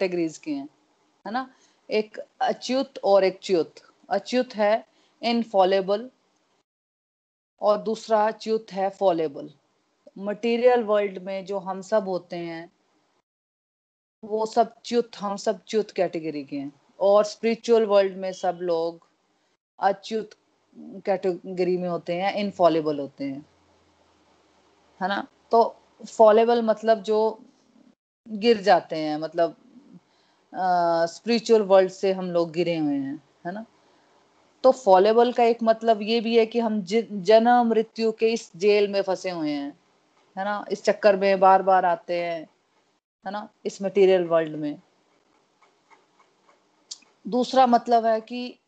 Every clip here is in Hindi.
कैटेगरीज के हैं, है ना? एक अच्युत और एक च्युत। अच्युत है इनफॉलेबल और दूसरा च्युत है फॉलेबल मटेरियल वर्ल्ड में जो हम सब होते हैं, वो सब च्युत, हम सब च्युत कैटेगरी के हैं। और स्पिरिचुअल वर्ल्ड में सब लोग अच्युत कैटेगरी में होते हैं इनफॉलेबल होते हैं, है ना? तो फॉलेबल मतलब जो गिर जाते हैं मतलब स्पिरिचुअल वर्ल्ड से हम लोग गिरे हुए हैं, है ना? तो फॉलेबल का एक मतलब ये भी है कि हम जन्म मृत्यु के इस जेल में फंसे हुए हैं, है ना? इस चक्कर में बार बार आते हैं, है ना? इस मटेरियल वर्ल्ड में। दूसरा मतलब है कि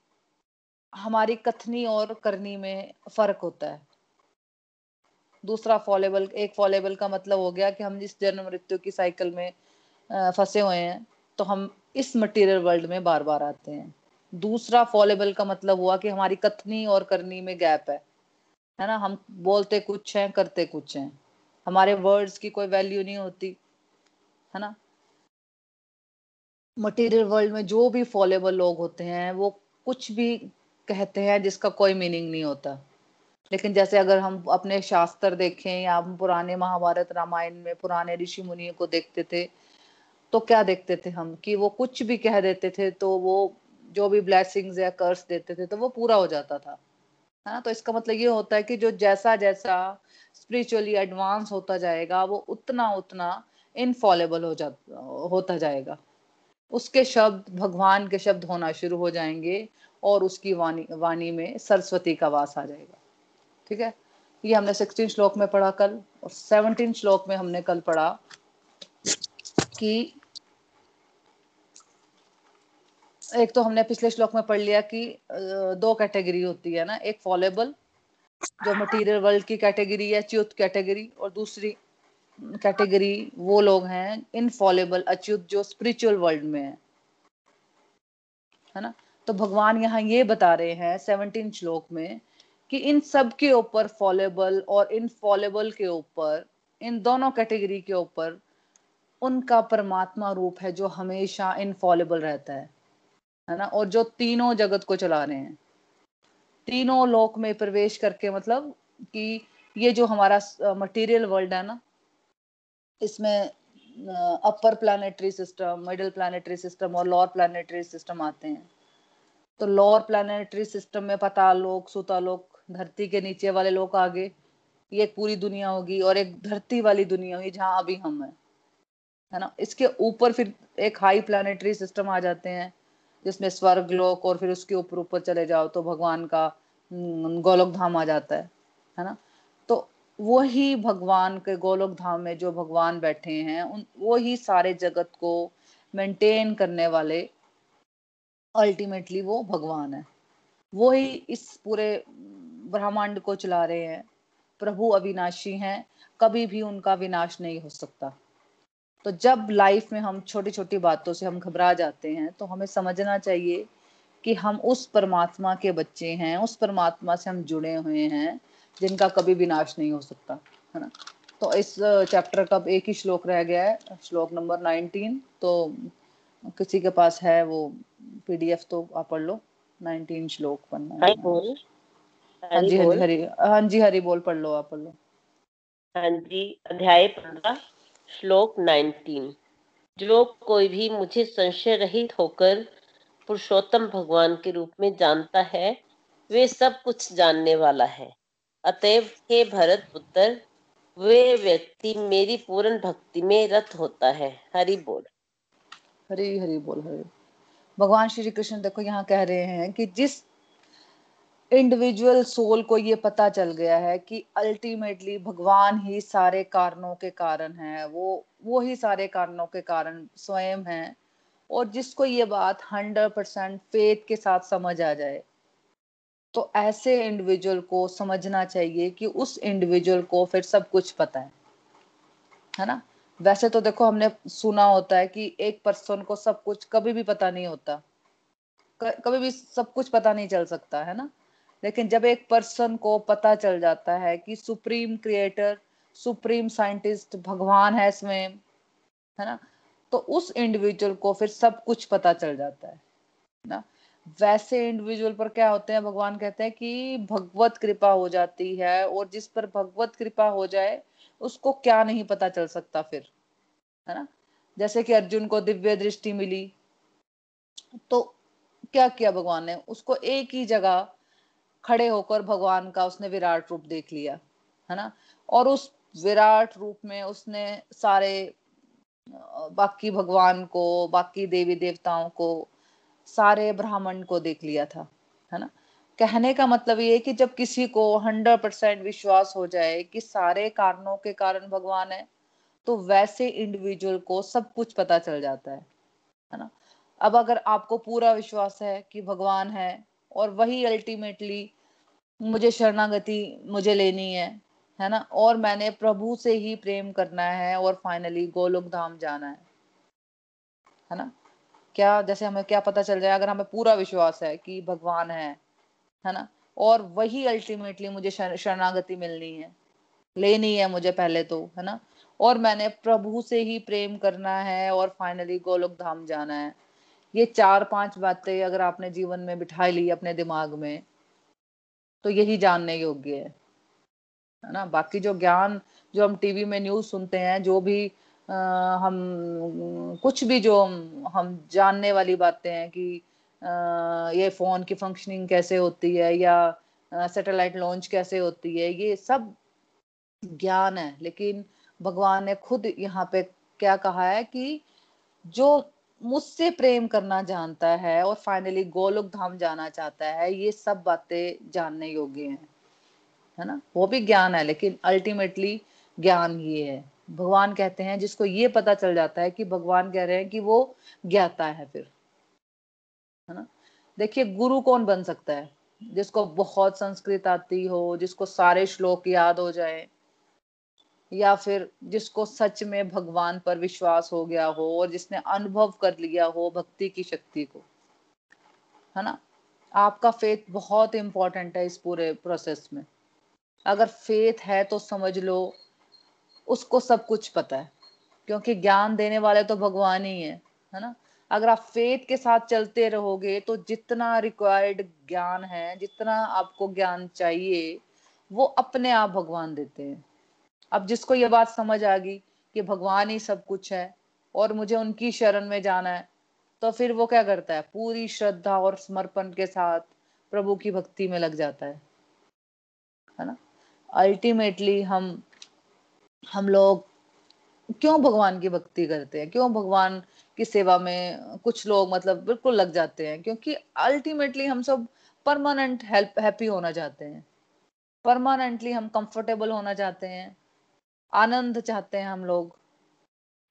हमारी कथनी और करनी में फ़र्क होता है। दूसरा फॉलेबल एक फॉलेबल का मतलब हो गया कि हम इस जन्म मृत्यु की साइकिल में फंसे हुए हैं तो हम इस मटेरियल वर्ल्ड में बार बार आते हैं। दूसरा फॉलेबल का मतलब हुआ कि हमारी कथनी और करनी में गैप है। है ना? हम बोलते कुछ हैं, करते कुछ हैं। हमारे वर्ड्स की कोई वैल्यू नहीं होती। है ना? मटेरियल वर्ल्ड में जो भी फॉलेबल लोग होते हैं, वो कुछ भी कहते हैं जिसका कोई मीनिंग नहीं होता। लेकिन जैसे अगर हम अपने शास्त्र देखें या हम पुराने महाभारत रामायण में पुराने ऋषि मुनियों को देखते थे तो क्या देखते थे हम कि वो कुछ भी कह देते थे तो वो जो भी ब्लेसिंग्स या कर्स देते थे तो वो पूरा हो जाता था। है ना? तो इसका मतलब ये होता है कि जो जैसा जैसा स्पिरिचुअली एडवांस होता जाएगा, वो उतना उतना इनफॉलेबल हो जा, होता जाएगा। उसके शब्द, भगवान के शब्द होना शुरू हो जाएँगे और उसकी वाणी वाणी में सरस्वती का वास आ जाएगा। ठीक है? ये हमने सिक्सटीन श्लोक में पढ़ा कल और सेवनटीन श्लोक में हमने कल पढ़ा कि एक तो हमने पिछले श्लोक में पढ़ लिया कि दो कैटेगरी होती है ना, एक फॉलेबल जो मटेरियल वर्ल्ड की कैटेगरी है च्युत कैटेगरी, और दूसरी कैटेगरी वो लोग हैं इनफॉलेबल अच्युत, जो स्पिरिचुअल वर्ल्ड में है। है ना? तो भगवान यहाँ ये बता रहे हैं सेवनटीन श्लोक में, कि इन सब के ऊपर फॉलेबल और इनफॉलेबल के ऊपर, इन दोनों कैटेगरी के ऊपर, उनका परमात्मा रूप है जो हमेशा इनफॉलेबल रहता है। है ना? और जो तीनों जगत को चला रहे हैं। तीनों लोक में प्रवेश करके मतलब कि ये जो हमारा मटेरियल वर्ल्ड है ना, इसमें upper planetary system middle planetary system और लोअर प्लानिटरी सिस्टम आते हैं। तो लोअर प्लानिटरी सिस्टम में पता लोक, सुता लोग धरती के नीचे वाले लोग आगे, ये एक पूरी दुनिया होगी और एक धरती वाली दुनिया होगी जहाँ अभी हम हैं। है ना? इसके ऊपर फिर एक हाई प्लानिटरी सिस्टम आ जाते हैं। जिसमें स्वर्ग लोक और फिर उसके ऊपर ऊपर चले जाओ तो भगवान का हम्म, गोलोक धाम आ जाता है है ना? तो वही भगवान के गोलोक धाम में जो भगवान बैठे हैं उन वही सारे जगत को मेंटेन करने वाले अल्टीमेटली वो भगवान है। वो ही इस पूरे ब्रह्मांड को चला रहे हैं। प्रभु अविनाशी हैं कभी भी उनका विनाश नहीं हो सकता। तो जब लाइफ में हम छोटी छोटी बातों से हम घबरा जाते हैं तो हमें समझना चाहिए कि हम उस परमात्मा के बच्चे हैं उस परमात्मा से हम जुड़े हुए हैं जिनका कभी विनाश नहीं हो सकता है ना? तो इस चैप्टर का एक ही श्लोक रह गया है श्लोक नंबर नाइनटीन तो किसी के पास है वो पीडीएफ तो आप पढ़ लो नाइनटीन श्लोक पढ़ना है। हाँ जी हाँ जी हरी हाँ जी हरी बोल पढ़ लो आप पढ़ लो। हाँ जी अध्याय पंद्रह। श्लोक नाइनटीन। जो कोई भी मुझे संशय रहित होकर पुरुषोत्तम भगवान के रूप में जानता है, वे सब कुछ जानने वाला है। अतएव हे भरत पुत्र, वे व्यक्ति मेरी पूर्ण भक्ति में रत होता है। हरि बोल। हरी हरी बोल, हरी। भगवान श्री कृष्ण देखो यहाँ कह रहे हैं कि जिस इंडिविजुअल सोल को ये पता चल गया है कि अल्टीमेटली भगवान ही सारे कारणों के कारण है। वो वो ही सारे कारणों के कारण स्वयं है और जिसको ये बात हंड्रेड परसेंट फेथ के साथ समझ आ जाए तो ऐसे इंडिविजुअल को समझना चाहिए कि उस इंडिविजुअल को फिर सब कुछ पता है। है ना? वैसे तो देखो हमने सुना होता है कि एक पर्सन को सब कुछ कभी भी पता नहीं होता। कभी भी सब कुछ पता नहीं चल सकता, है ना? लेकिन जब एक पर्सन को पता चल जाता है कि सुप्रीम क्रिएटर सुप्रीम साइंटिस्ट भगवान है स्वयं है ना? तो उस इंडिविजुअल को फिर सब कुछ पता चल जाता है ना? वैसे इंडिविजुअल पर क्या होते हैं? भगवान कहते हैं कि भगवत कृपा हो जाती है और जिस पर भगवत कृपा हो जाए, उसको क्या नहीं पता चल सकता फिर, है ना? जैसे कि अर्जुन को दिव्य दृष्टि मिली तो क्या किया भगवान ने? उसको एक ही जगह खड़े होकर भगवान का उसने विराट रूप देख लिया, है ना? और उस विराट रूप में उसने सारे बाकी भगवान को, बाकी देवी देवताओं को, सारे ब्राह्मण को देख लिया था, है ना? कहने का मतलब ये कि जब किसी को हंड्रेड परसेंट विश्वास हो जाए कि सारे कारणों के कारण भगवान है तो वैसे इंडिविजुअल को सब कुछ पता चल जाता है है ना? अब अगर आपको पूरा विश्वास है कि भगवान है और वही अल्टीमेटली मुझे शरणागति मुझे लेनी है है ना? और मैंने प्रभु से ही प्रेम करना है और फाइनली गोलोक धाम जाना है है ना? क्या जैसे हमें क्या पता चल जाए, अगर हमें पूरा विश्वास है कि भगवान है है ना? और वही अल्टीमेटली मुझे शरणागति मिलनी है, लेनी है मुझे पहले तो है ना? और मैंने प्रभु से ही प्रेम करना है और फाइनली गोलोक धाम जाना है। ये चार पाँच बातें अगर आपने जीवन में बिठा ली अपने दिमाग में तो यही जानने योग्य है। है ना? बाकी जो ज्ञान जो हम टीवी में न्यूज़ सुनते हैं जो भी आ, हम कुछ भी जो हम, जानने वाली बातें हैं कि आ, ये फ़ोन की फंक्शनिंग कैसे होती है या सैटेलाइट लॉन्च कैसे होती है ये सब ज्ञान है। लेकिन भगवान ने खुद यहाँ पे क्या कहा है कि जो मुझसे प्रेम करना जानता है और फाइनली गोलोक धाम जाना चाहता है, ये सब बातें जानने योग्य हैं, है ना? वो भी ज्ञान है, लेकिन अल्टीमेटली ज्ञान ये है। भगवान कहते हैं, जिसको ये पता चल जाता है कि भगवान कह रहे हैं कि वो ज्ञाता है फिर, है ना? देखिए, गुरु कौन बन सकता है? जिसको बहुत संस्कृत आती हो, जिसको सारे श्लोक याद हो जाए या फिर जिसको सच में भगवान पर विश्वास हो गया हो और जिसने अनुभव कर लिया हो भक्ति की शक्ति को, है ना? आपका फेथ बहुत इंपॉर्टेंट है इस पूरे प्रोसेस में। अगर फेथ है तो समझ लो, उसको सब कुछ पता है, क्योंकि ज्ञान देने वाले तो भगवान ही है है ना? अगर आप फेथ के साथ चलते रहोगे तो जितना रिक्वायर्ड ज्ञान है, जितना आपको ज्ञान चाहिए, वो अपने आप भगवान देते हैं। अब जिसको ये बात समझ आ गई कि भगवान ही सब कुछ है और मुझे उनकी शरण में जाना है तो फिर वो क्या करता है? पूरी श्रद्धा और समर्पण के साथ प्रभु की भक्ति में लग जाता है। है ना? अल्टीमेटली हम हम लोग क्यों भगवान की भक्ति करते हैं? क्यों भगवान की सेवा में कुछ लोग मतलब बिल्कुल लग जाते हैं? क्योंकि अल्टीमेटली हम सब परमानेंट हेल्प हैप्पी होना चाहते हैं। परमानेंटली हम कंफर्टेबल होना चाहते हैं। आनंद चाहते हैं हम लोग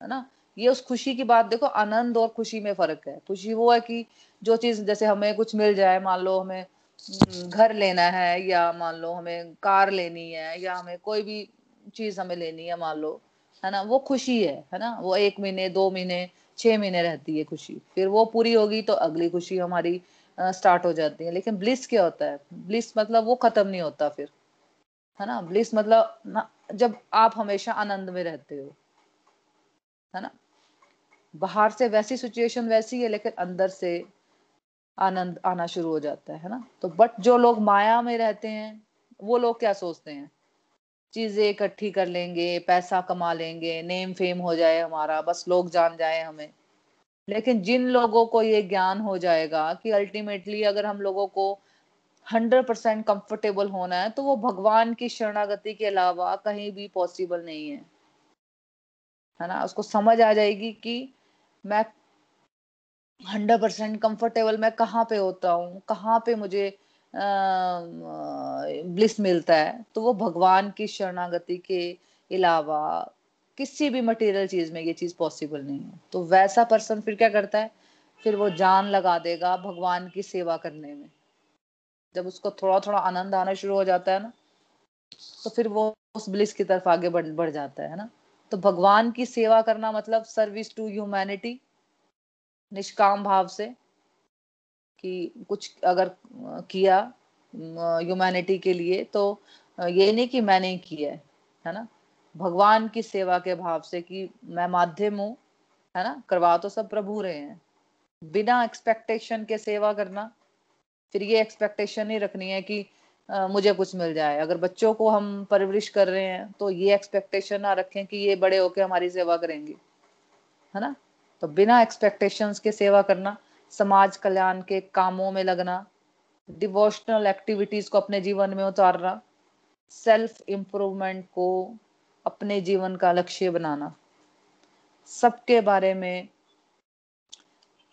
है ना? ये उस खुशी की बात देखो आनंद और खुशी में फ़र्क है। खुशी वो है कि जो चीज़ जैसे हमें कुछ मिल जाए मान लो हमें हम्म, घर लेना है या मान लो हमें कार लेनी है या हमें कोई भी चीज़ हमें लेनी है मान लो है ना? वो खुशी है है ना? वो एक महीने दो महीने छह महीने रहती है खुशी। फिर वो पूरी होगी तो अगली खुशी हमारी स्टार्ट हो जाती है। लेकिन ब्लिस क्या होता है? ब्लिस मतलब वो खत्म नहीं होता फिर है ना? ब्लिस मतलब ना जब आप हमेशा आनंद में रहते हो, है ना? बाहर से वैसी सिचुएशन वैसी है, लेकिन अंदर से आनंद आना शुरू हो जाता है ना? तो बट जो लोग माया में रहते हैं, वो लोग क्या सोचते हैं? चीज़ें इकट्ठी कर लेंगे, पैसा कमा लेंगे नेम फेम हो जाए हमारा, बस लोग जान जाए हमें। लेकिन जिन लोगों को ये ज्ञान हो जाएगा कि अल्टीमेटली अगर हम लोगों को हंड्रेड परसेंट कंफर्टेबल होना है तो वो भगवान की शरणागति के अलावा कहीं भी पॉसिबल नहीं है। है ना? उसको समझ आ जाएगी कि मैं हंड्रेड परसेंट कंफर्टेबल मैं कहाँ पे होता हूँ, कहाँ पे मुझे ब्लिस मिलता है तो वो भगवान की शरणागति के अलावा किसी भी मटेरियल चीज़ में ये चीज़ पॉसिबल नहीं है। तो वैसा पर्सन फिर क्या करता है? फिर वो जान लगा देगा भगवान की सेवा करने में। जब उसको थोड़ा थोड़ा आनंद आना शुरू हो जाता है ना तो फिर वो उस ब्लिस की तरफ़ आगे बढ़ बढ़ जाता है ना। तो भगवान की सेवा करना मतलब सर्विस टू ह्यूमैनिटी निष्काम भाव से कि कुछ अगर किया ह्यूमैनिटी के लिए तो ये नहीं कि मैंने किया है है ना? भगवान की सेवा के भाव से कि मैं माध्यम हूँ, है ना? करवा तो सब प्रभु रहे हैं। बिना एक्सपेक्टेशन के सेवा करना फिर ये एक्सपेक्टेशन नहीं रखनी है कि आ, मुझे कुछ मिल जाए। अगर बच्चों को हम परवरिश कर रहे हैं तो ये एक्सपेक्टेशन ना रखें कि ये बड़े होके हमारी सेवा करेंगे। है ना? तो बिना एक्सपेक्टेशंस के सेवा करना समाज कल्याण के कामों में लगना डिवोशनल एक्टिविटीज़ को अपने जीवन में उतारना सेल्फ इम्प्रूवमेंट को अपने जीवन का लक्ष्य बनाना सबके बारे में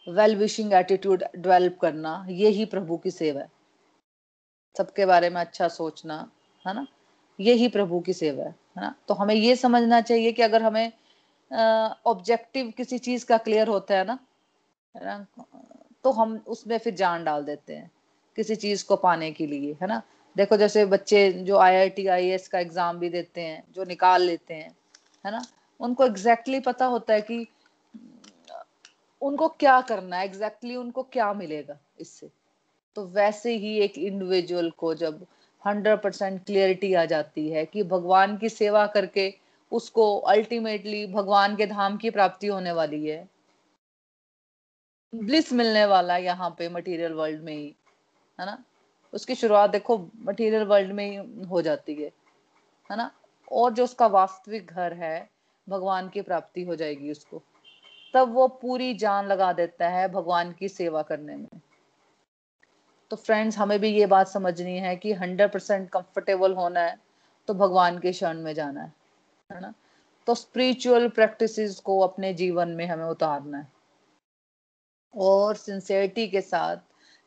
वेल विशिंग एटीट्यूड डेवलप करना ये ही प्रभु की सेवा है। सबके बारे में अच्छा सोचना, है ना? ये ही प्रभु की सेवा है है ना? तो हमें ये समझना चाहिए कि अगर हमें ऑब्जेक्टिव किसी चीज़ का क्लियर होता है ना तो हम उसमें फिर जान डाल देते हैं, किसी चीज़ को पाने के लिए, है ना? देखो, जैसे बच्चे जो I I T I S का एग्ज़ाम भी देते हैं, जो निकाल लेते हैं, है ना? उनको एग्जैक्टली exactly पता होता है कि उनको क्या करना है? एग्जैक्टली exactly उनको क्या मिलेगा इससे? तो वैसे ही एक इंडिविजुअल को जब हंड्रेड परसेंट क्लियरिटी आ जाती है कि भगवान की सेवा करके उसको अल्टीमेटली भगवान के धाम की प्राप्ति होने वाली है ब्लिस मिलने वाला यहाँ पे मटेरियल वर्ल्ड में ही, है ना? उसकी शुरुआत देखो मटेरियल वर्ल्ड में ही हो जाती है है ना? और जो उसका वास्तविक घर है, भगवान की प्राप्ति हो जाएगी उसको। तब वो पूरी जान लगा देता है भगवान की सेवा करने में। तो फ्रेंड्स हमें भी ये बात समझनी है कि हंड्रेड परसेंट कंफर्टेबल होना है तो भगवान के शरण में जाना है है ना? तो स्पिरिचुअल प्रैक्टिसेस को अपने जीवन में हमें उतारना है। और सिंसियरिटी के साथ,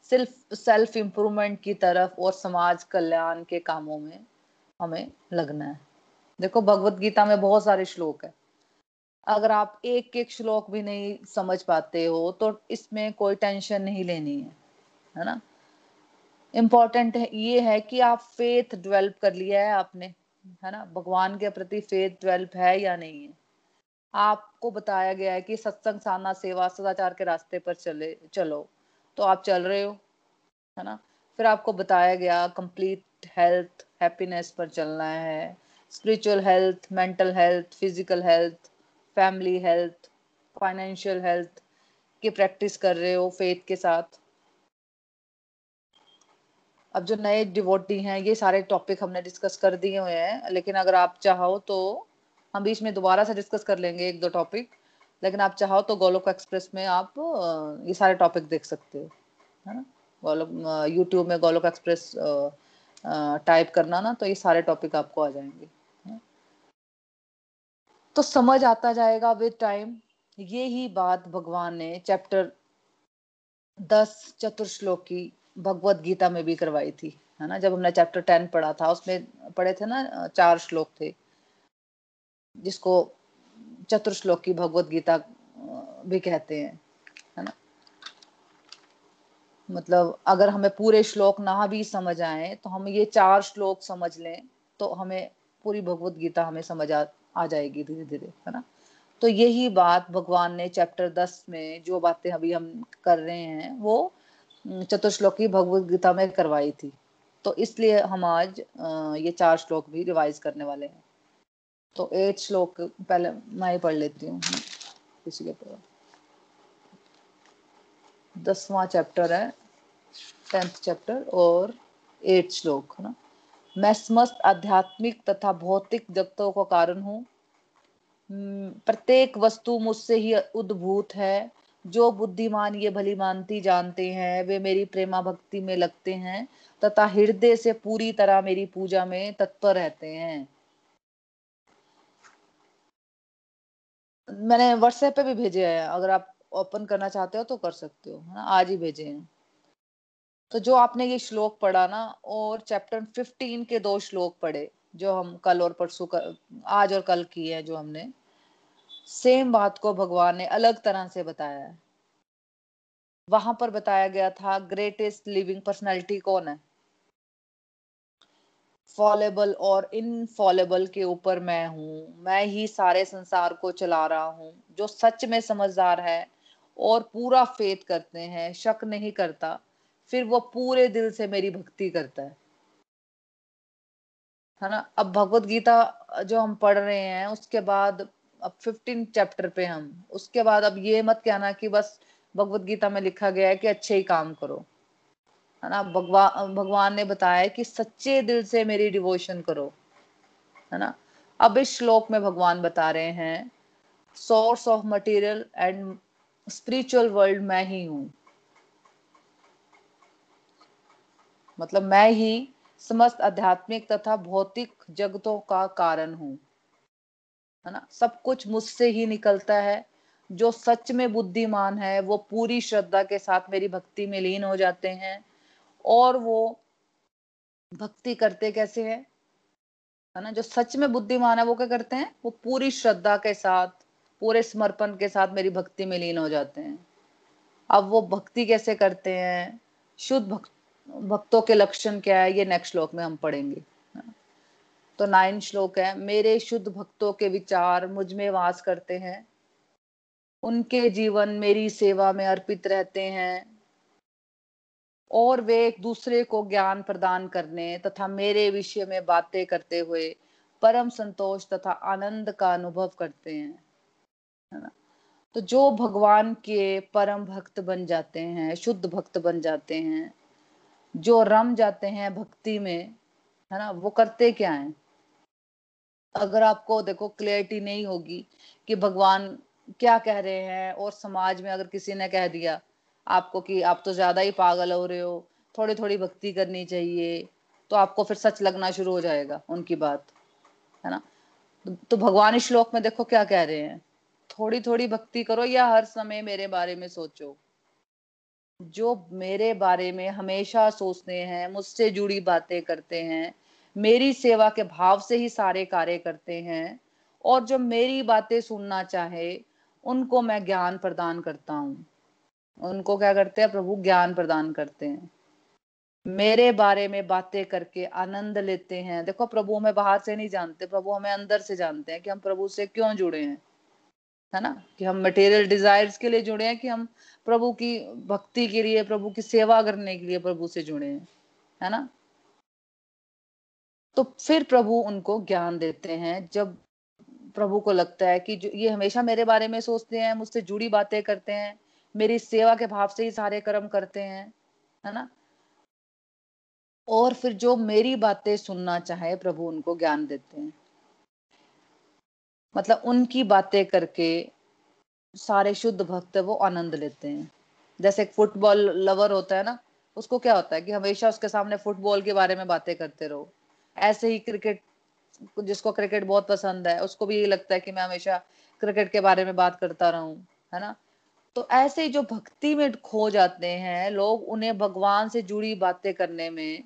सिर्फ़ सेल्फ इम्प्रूवमेंट की तरफ़ और समाज कल्याण के कामों में हमें लगना है। देखो, भगवत गीता में बहुत सारे श्लोक है। अगर आप एक एक श्लोक भी नहीं समझ पाते हो तो इसमें कोई टेंशन नहीं लेनी है है ना? इम्पोर्टेंट ये है कि आप फेथ डेवलप कर लिया है आपने, है ना? भगवान के प्रति फेथ डेवलप है या नहीं है? आपको बताया गया है कि सत्संग, साधना, सेवा, सदाचार के रास्ते पर चले, चलो तो आप चल रहे हो, है ना? फिर आपको बताया गया कंप्लीट हेल्थ हैप्पीनेस पर चलना है spiritual health mental health physical health family health financial health की प्रैक्टिस कर रहे हो फेथ के साथ? अब जो नए डिवोटी हैं, ये सारे टॉपिक हमने डिस्कस कर दिए हुए हैं, लेकिन अगर आप चाहो तो हम बीच में दोबारा से डिस्कस कर लेंगे एक दो टॉपिक लेकिन आप चाहो तो गोलोक एक्सप्रेस में आप ये सारे टॉपिक देख सकते हो, है ना? गोलोक यूट्यूब में गोलोक एक्सप्रेस टाइप करना ना तो ये सारे टॉपिक आपको आ जाएँगे। तो समझ आता जाएगा विद टाइम ये ही बात भगवान ने चैप्टर दस चतुर्श्लोक की भगवत गीता में भी करवाई थी है ना? जब हमने चैप्टर टेन पढ़ा था उसमें पढ़े थे ना चार श्लोक थे जिसको चतुर्श्लोक की भगवत गीता भी कहते हैं है ना? मतलब अगर हमें पूरे श्लोक ना भी समझ आए तो हम ये चार श्लोक समझ लें तो हमें पूरी भगवत गीता हमें समझ आ, आ जाएगी धीरे धीरे, है ना? तो यही बात भगवान ने चैप्टर दस में जो बातें अभी हम कर रहे हैं, वो चतुर्श्लोकी भगवत गीता में करवाई थी। तो इसलिए हम आज ये चार श्लोक भी रिवाइज करने वाले हैं। तो एट श्लोक पहले मैं ही पढ़ लेती हूँ। किसी के दसवां चैप्टर है टेंथ चैप्टर और एट श्लोक, है ना? मैं समस्त आध्यात्मिक तथा भौतिक जगतों का कारण हूँ। हम्म, प्रत्येक वस्तु मुझसे ही उद्भूत है। जो बुद्धिमान ये भली मानती जानते हैं वे मेरी प्रेमा भक्ति में लगते हैं तथा हृदय से पूरी तरह मेरी पूजा में तत्पर रहते हैं। मैंने व्हाट्सएप पे भी भेजे हैं। अगर आप ओपन करना चाहते हो तो कर सकते हो है ना? आज ही भेजे हैं। तो जो आपने ये श्लोक पढ़ा ना, और चैप्टर फिफ्टीन के दो श्लोक पढ़े, जो हम कल और परसों आज और कल किए हैं जो हमने सेम बात को भगवान ने अलग तरह से बताया है। वहाँ पर बताया गया था ग्रेटेस्ट लिविंग पर्सनैलिटी कौन है? फॉलेबल और इनफॉलेबल के ऊपर मैं हूँ, मैं ही सारे संसार को चला रहा हूँ, जो सच में समझदार है, और पूरा फेत करते हैं, शक नहीं करता। फिर वो पूरे दिल से मेरी भक्ति करता है। है ना? अब भगवत गीता जो हम पढ़ रहे हैं, उसके बाद अब फिफ्टीन चैप्टर पे हम, उसके बाद अब ये मत कहना कि बस भगवत गीता में लिखा गया है कि अच्छे ही काम करो। है ना? भगवान भगवान ने बताया कि सच्चे दिल से मेरी डिवोशन करो। है ना? अब इस श्लोक में भगवान बता रहे हैं source of material and spiritual world मैं ही हूँ। मतलब मैं ही समस्त आध्यात्मिक तथा भौतिक जगतों का कारण हूँ। है ना? सब कुछ मुझसे ही निकलता है। जो सच में बुद्धिमान है, वो पूरी श्रद्धा के साथ मेरी भक्ति में लीन हो जाते हैं। और वो भक्ति करते कैसे हैं? है ना? जो सच में बुद्धिमान है, वो क्या करते हैं? वो पूरी श्रद्धा के साथ, पूरे समर्पण के साथ मेरी भक्ति में लीन हो जाते हैं। अब वो भक्ति कैसे करते हैं? शुद्ध भक्त भक्तों के लक्षण क्या है? ये नेक्स्ट श्लोक में हम पढ़ेंगे। तो नाइन श्लोक है, मेरे शुद्ध भक्तों के विचार मुझमें वास करते हैं। उनके जीवन मेरी सेवा में अर्पित रहते हैं। और वे एक दूसरे को ज्ञान प्रदान करने तथा मेरे विषय में बातें करते हुए परम संतोष तथा आनंद का अनुभव करते हैं। तो जो भगवान के परम भक्त बन जाते हैं, शुद्ध भक्त बन जाते हैं जो रम जाते हैं भक्ति में, है ना, वो करते क्या है? अगर आपको देखो क्लियरिटी नहीं होगी कि भगवान क्या कह रहे हैं और समाज में अगर किसी ने कह दिया आपको कि आप तो ज़्यादा ही पागल हो रहे हो थोड़ी थोड़ी भक्ति करनी चाहिए तो आपको फिर सच लगना शुरू हो जाएगा उनकी बात, है ना? तो भगवान श्लोक में देखो क्या कह रहे हैं? थोड़ी थोड़ी भक्ति करो या हर समय मेरे बारे में सोचो। जो मेरे बारे में हमेशा सोचते हैं, मुझसे जुड़ी बातें करते हैं, मेरी सेवा के भाव से ही सारे कार्य करते हैं, और जो मेरी बातें सुनना चाहे, उनको मैं ज्ञान प्रदान करता हूँ। उनको क्या करते हैं, प्रभु ज्ञान प्रदान करते हैं। मेरे बारे में बातें करके आनंद लेते हैं। देखो, प्रभु हमें बाहर से नहीं जानते, प्रभु हमें अंदर से जानते हैं कि हम प्रभु से क्यों जुड़े हैं। है ना? कि हम मटेरियल डिजायर्स के लिए जुड़े हैं, कि हम प्रभु की भक्ति के लिए, प्रभु की सेवा करने के लिए प्रभु से जुड़े हैं, है ना? तो फिर प्रभु उनको ज्ञान देते हैं। जब प्रभु को लगता है कि ये हमेशा मेरे बारे में सोचते हैं, मुझसे जुड़ी बातें करते हैं, मेरी सेवा के भाव से ही सारे कर्म करते हैं, है ना? और फिर जो मेरी बातें सुनना चाहे, प्रभु उनको ज्ञान देते हैं। मतलब उनकी बातें करके सारे शुद्ध भक्त वो आनंद लेते हैं। जैसे एक फुटबॉल लवर होता है ना, उसको क्या होता है कि हमेशा उसके सामने फुटबॉल के बारे में बातें करते रहो। ऐसे ही क्रिकेट, जिसको क्रिकेट बहुत पसंद है, उसको भी यही लगता है कि मैं हमेशा क्रिकेट के बारे में बात करता रहूँ, है ना? तो ऐसे ही जो भक्ति में खो जाते हैं लोग, उन्हें भगवान से जुड़ी बातें करने में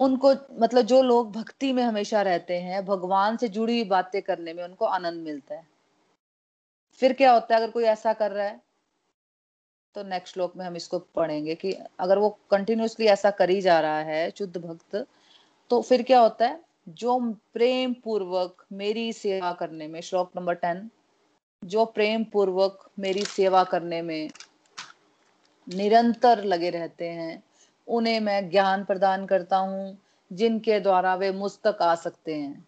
उनको मतलब जो लोग भक्ति में हमेशा रहते हैं, भगवान से जुड़ी हुई बातें करने में उनको आनंद मिलता है। फिर क्या होता है, अगर कोई ऐसा कर रहा है तो नेक्स्ट श्लोक में हम इसको पढ़ेंगे कि अगर वो कंटिन्यूसली ऐसा करी जा रहा है, शुद्ध भक्त तो फिर क्या होता है, जो प्रेम पूर्वक मेरी सेवा करने में, श्लोक नंबर टेन, जो प्रेम पूर्वक मेरी सेवा करने में निरंतर लगे रहते हैं उन्हें मैं ज्ञान प्रदान करता हूँ, जिनके द्वारा वे मुझ तक आ सकते हैं।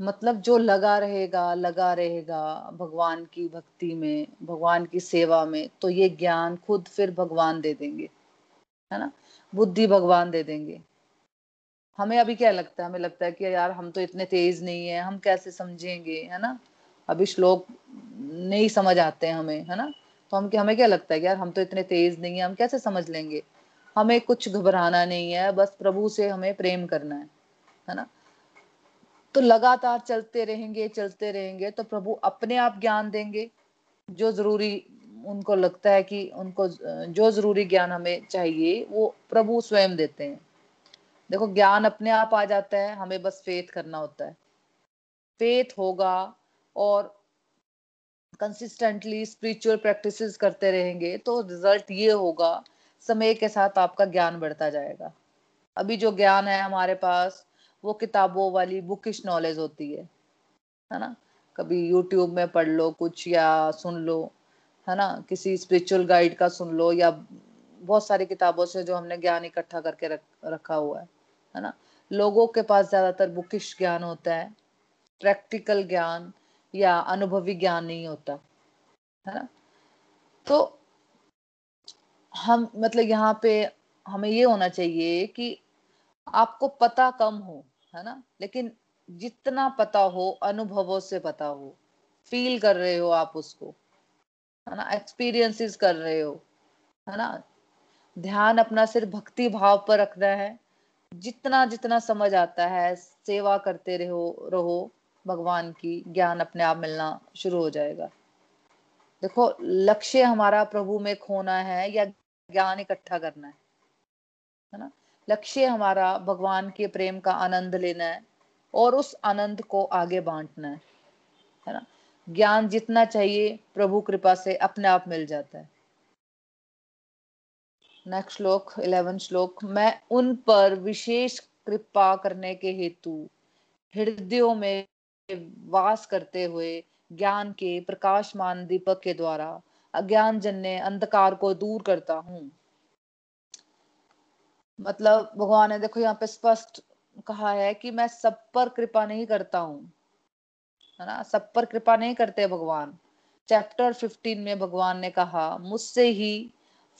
मतलब जो लगा रहेगा लगा रहेगा भगवान की भक्ति में, भगवान की सेवा में तो ये ज्ञान खुद फिर भगवान दे देंगे, है ना? बुद्धि भगवान दे देंगे। हमें अभी क्या लगता है? हमें लगता है कि यार, हम तो इतने तेज नहीं है, हम कैसे समझेंगे, है ना? अभी श्लोक नहीं समझ आते हैं हमें, है ना? तो हम हमें क्या लगता है यार, हम तो इतने तेज नहीं है, हम कैसे समझ लेंगे? हमें कुछ घबराना नहीं है, बस प्रभु से हमें प्रेम करना है है ना? तो लगातार चलते रहेंगे चलते रहेंगे तो प्रभु अपने आप ज्ञान देंगे, जो ज़रूरी उनको लगता है कि उनको जो ज़रूरी ज्ञान हमें चाहिए, वो प्रभु स्वयं देते हैं। देखो, ज्ञान अपने आप आ जाता है, हमें बस फेथ करना होता है। फेथ होगा और कंसिस्टेंटली स्पिरिचुअल प्रैक्टिसेस करते रहेंगे तो रिज़ल्ट ये होगा समय के साथ आपका ज्ञान बढ़ता जाएगा। अभी जो ज्ञान है हमारे पास वो किताबों वाली बुकिश नॉलेज होती है है ना? कभी यूट्यूब में पढ़ लो कुछ या सुन लो है ना? किसी स्पिरिचुअल गाइड का सुन लो या बहुत सारी किताबों से जो हमने ज्ञान इकट्ठा करके रख, रखा हुआ है है ना? लोगों के पास ज़्यादातर बुकिश ज्ञान होता है प्रैक्टिकल ज्ञान या अनुभवी ज्ञान नहीं होता, है ना? तो हम मतलब यहाँ पे हमें ये होना चाहिए कि आपको पता कम हो, है ना? लेकिन जितना पता हो, अनुभवों से पता हो फील कर रहे हो आप उसको, है ना? एक्सपीरियंसेस कर रहे हो, है ना? ध्यान अपना सिर्फ़ भक्ति भाव पर रखना है। जितना जितना समझ आता है, सेवा करते रहो रहो भगवान की ज्ञान अपने आप मिलना शुरू हो जाएगा। देखो, लक्ष्य हमारा प्रभु में खोना है या ज्ञान इकट्ठा करना है है ना? लक्ष्य हमारा भगवान के प्रेम का आनंद लेना है और उस आनंद को आगे बांटना है है ना? ज्ञान जितना चाहिए, प्रभु कृपा से अपने आप मिल जाता है। नेक्स्ट श्लोक इलेवन श्लोक, मैं उन पर विशेष कृपा करने के हेतु हृदयों में वास करते हुए ज्ञान के प्रकाशमान दीपक के द्वारा अज्ञान जन्य अंधकार को दूर करता हूँ। मतलब भगवान ने देखो यहाँ पे स्पष्ट कहा है कि मैं सब पर कृपा नहीं करता हूँ, है ना? सब पर कृपा नहीं करते भगवान। चैप्टर 15 में भगवान ने कहा, मुझसे ही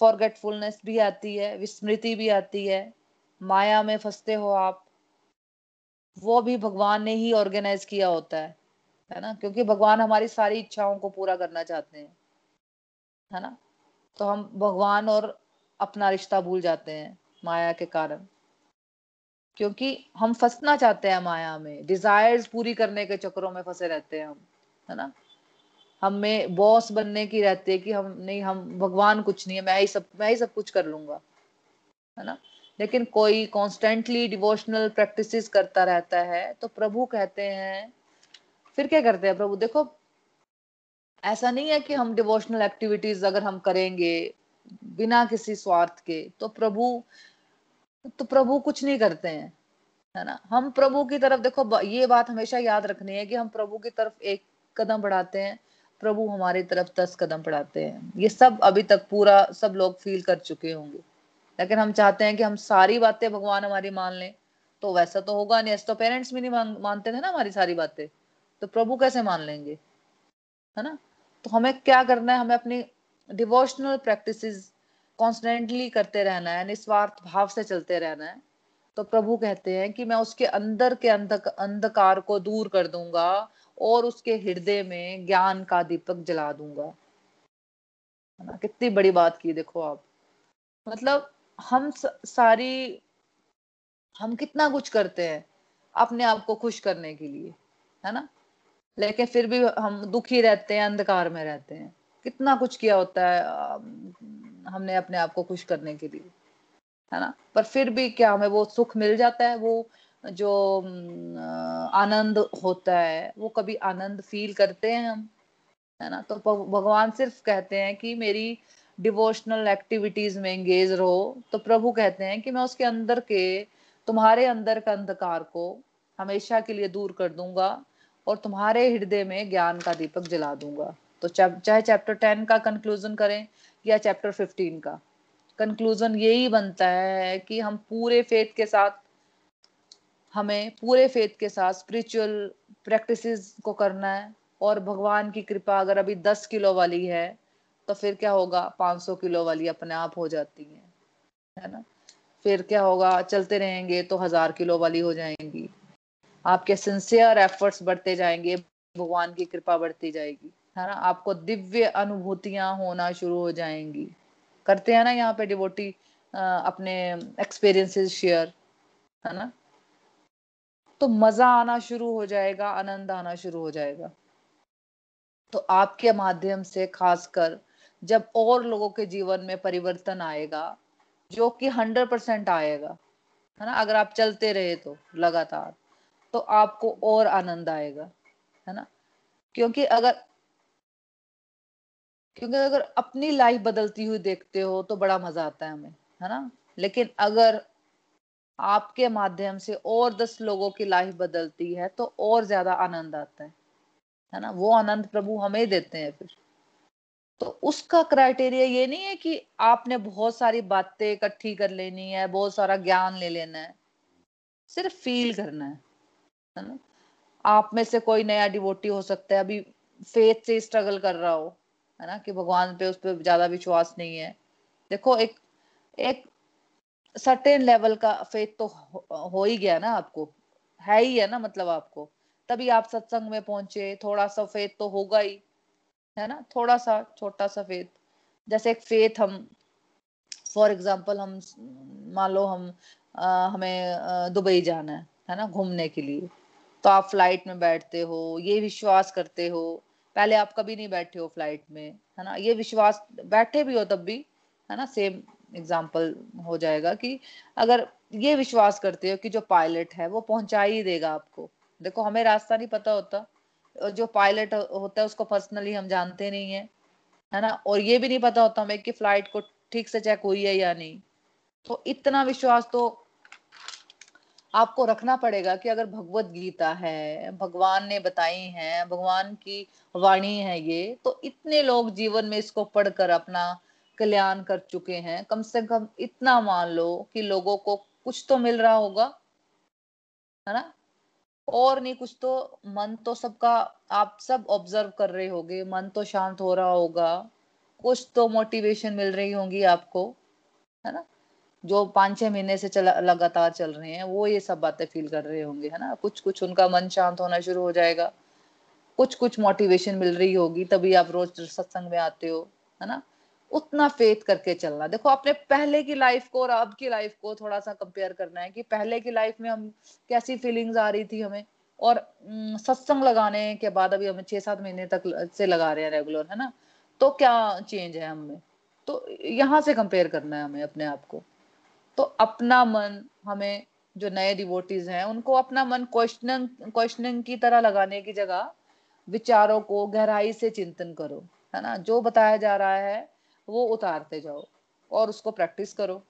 फॉरगेटफुलनेस भी आती है, विस्मृति भी आती है। माया में फंसते हो आप वो भी भगवान ने ही ऑर्गेनाइज किया होता है है ना? क्योंकि भगवान हमारी सारी इच्छाओं को पूरा करना चाहते हैं, है ना? तो हम भगवान और अपना रिश्ता भूल जाते हैं माया के कारण, क्योंकि हम फंसना चाहते हैं माया में। डिजायर्स पूरी करने के चक्रों में फंसे रहते हैं हम, है ना? हमें बॉस बनने की रहती है कि हम, नहीं, हम, भगवान कुछ नहीं है, मैं ही सब, मैं ही सब कुछ कर लूँगा, है ना? लेकिन कोई कॉन्स्टेंटली डिवोशनल प्रैक्टिस करता रहता है तो प्रभु कहते हैं, फिर क्या करते हैं प्रभु? देखो, ऐसा नहीं है कि हम डिवोशनल एक्टिविटीज़ अगर हम करेंगे बिना किसी स्वार्थ के तो प्रभु तो प्रभु कुछ नहीं करते हैं, है ना? हम प्रभु की तरफ़, देखो ये बात हमेशा याद रखनी है कि हम प्रभु की तरफ़ एक कदम बढ़ाते हैं, प्रभु हमारी तरफ़ दस कदम बढ़ाते हैं। ये सब अभी तक पूरा सब लोग फील कर चुके होंगे। लेकिन हम चाहते हैं कि हम सारी बातें भगवान हमारी मान लें। तो वैसा तो होगा नहीं। ऐसे तो पेरेंट्स भी नहीं मान, मानते थे ना हमारी सारी बातें। तो प्रभु कैसे मान लेंगे? है ना? तो हमें क्या करना है? हमें अपनी डिवोशनल प्रैक्टिसेस कॉन्स्टेंटली करते रहना है निस्वार्थ भाव से चलते रहना है। तो प्रभु कहते हैं कि मैं उसके अंदर के अंधक अंधकार को दूर कर दूँगा और उसके हृदय में ज्ञान का दीपक जला दूँगा। है ना? कितनी बड़ी बात की देखो आप। मतलब हम सारी, हम कितना कुछ करते हैं अपने आप को खुश करने के लिए, है ना? लेकिन फिर भी हम दुखी रहते हैं, अंधकार में रहते हैं। कितना कुछ किया होता है हमने अपने आप को खुश करने के लिए, है ना? पर फिर भी क्या हमें वो सुख मिल जाता है, वो जो आनंद होता है, वो कभी आनंद फील करते हैं हम, है ना? तो भगवान सिर्फ़ कहते हैं कि मेरी डिवोशनल एक्टिविटीज़ में एंगेज रहो तो प्रभु कहते हैं कि मैं उसके अंदर के, तुम्हारे अंदर का अंधकार को हमेशा के लिए दूर कर दूँगा और तुम्हारे हृदय में ज्ञान का दीपक जला दूँगा। तो चाहे चैप्टर टेन का कंक्लूजन करें या चैप्टर फिफ्टीन का कंक्लूजन यही बनता है कि हम पूरे फेथ के साथ, हमें पूरे फेथ के साथ स्पिरिचुअल प्रैक्टिसेस को करना है और भगवान की कृपा अगर अभी दस किलो वाली है तो फिर क्या होगा? पाँच सौ किलो वाली अपने आप हो जाती है है ना? फिर क्या होगा? चलते रहेंगे तो हज़ार किलो वाली हो जाएँगी। आपके सिंसियर एफर्ट्स बढ़ते जाएँगे, भगवान की कृपा बढ़ती जाएगी, है ना? आपको दिव्य अनुभूतियाँ होना शुरू हो जाएँगी। करते हैं ना यहाँ पे डिवोटी अपने एक्सपीरियंसेस शेयर है ना? तो मज़ा आना शुरू हो जाएगा, आनंद आना शुरू हो जाएगा। तो आपके माध्यम से खासकर जब और लोगों के जीवन में परिवर्तन आएगा, जो कि हंड्रेड परसेंट आएगा, है ना? अगर आप चलते रहे तो लगातार तो आपको और आनंद आएगा, है ना? क्योंकि अगर क्योंकि अगर अपनी लाइफ बदलती हुई देखते हो तो बड़ा मज़ा आता है हमें, है ना? लेकिन अगर आपके माध्यम से और दस लोगों की लाइफ बदलती है तो और ज़्यादा आनंद आता है है ना? वो आनंद प्रभु हमें देते हैं फिर। तो उसका क्राइटेरिया ये नहीं है कि आपने बहुत सारी बातें इकट्ठी कर लेनी है बहुत सारा ज्ञान ले लेना है। सिर्फ़ फील करना है है ना? आप में से कोई नया डिवोटी हो सकता है अभी फेथ से स्ट्रगल कर रहा हो है ना? कि भगवान पे उस पर ज़्यादा विश्वास नहीं है। देखो एक एक सर्टेन लेवल का फेथ तो हो, हो गया ना आपको। है ही है ना मतलब आपको। तभी आप सत्संग में पहुँचे थोड़ा सा फेथ तो होगा ही। है ना? थोड़ा सा छोटा सा फेथ जैसे एक फेथ हम फॉर एग्ज़ाम्पल हम मान लो हम आ, हमें दुबई जाना है है ना? घूमने के लिए। तो आप फ़्लाइट में बैठते हो ये विश्वास करते हो। पहले आप कभी नहीं बैठे हो फ़्लाइट में है ना? ये विश्वास बैठे भी हो तब भी है ना? सेम एग्ज़ाम्पल हो जाएगा कि अगर ये विश्वास करते हो कि जो पायलट है वो पहुँचा ही देगा आपको। देखो हमें रास्ता नहीं पता होता। जो पायलट होता है, उसको पर्सनली हम जानते नहीं है है ना? और ये भी नहीं पता होता हमें कि फ़्लाइट को ठीक से चेक हुई है या नहीं। तो इतना विश्वास तो आपको रखना पड़ेगा कि अगर भगवत गीता है, भगवान ने बताई है, भगवान की वाणी है ये तो इतने लोग जीवन में इसको पढ़कर अपना कल्याण कर चुके हैं। कम से कम इतना मान लो कि लोगों को कुछ तो मिल रहा होगा, है ना? और नहीं, कुछ तो मन तो सबका, आप सब ऑब्ज़र्व कर रहे होगे, मन तो शांत हो रहा होगा। कुछ तो मोटिवेशन मिल रही होंगी आपको, है ना? जो पाँच छह महीने से चला, लगातार चल रहे हैं, वो ये सब बातें फील कर रहे होंगे, है ना? कुछ कुछ उनका मन शांत होना शुरू हो जाएगा। कुछ कुछ मोटिवेशन मिल रही होगी, तभी आप रोज सत्संग में आते हो, है ना? उतना फेथ करके चलना। देखो अपने पहले की लाइफ को और अब की लाइफ को थोड़ा सा कंपेयर करना है कि पहले की लाइफ में हम कैसी फीलिंग्स आ रही थी हमें और सत्संग लगाने के बाद अभी हमें छह सात महीने तक से लगा रहे हैं रेगुलर है ना? तो क्या चेंज है हमें? तो यहाँ से कंपेयर करना है हमें अपने आप को। तो अपना मन हमें जो नए डिवोटीज हैं, उनको अपना मन क्वेश्चनिंग क्वेश्चनिंग की तरह लगाने की जगह विचारों को गहराई से चिंतन करो, है ना? जो बताया जा रहा है वो उतारते जाओ और उसको प्रैक्टिस करो।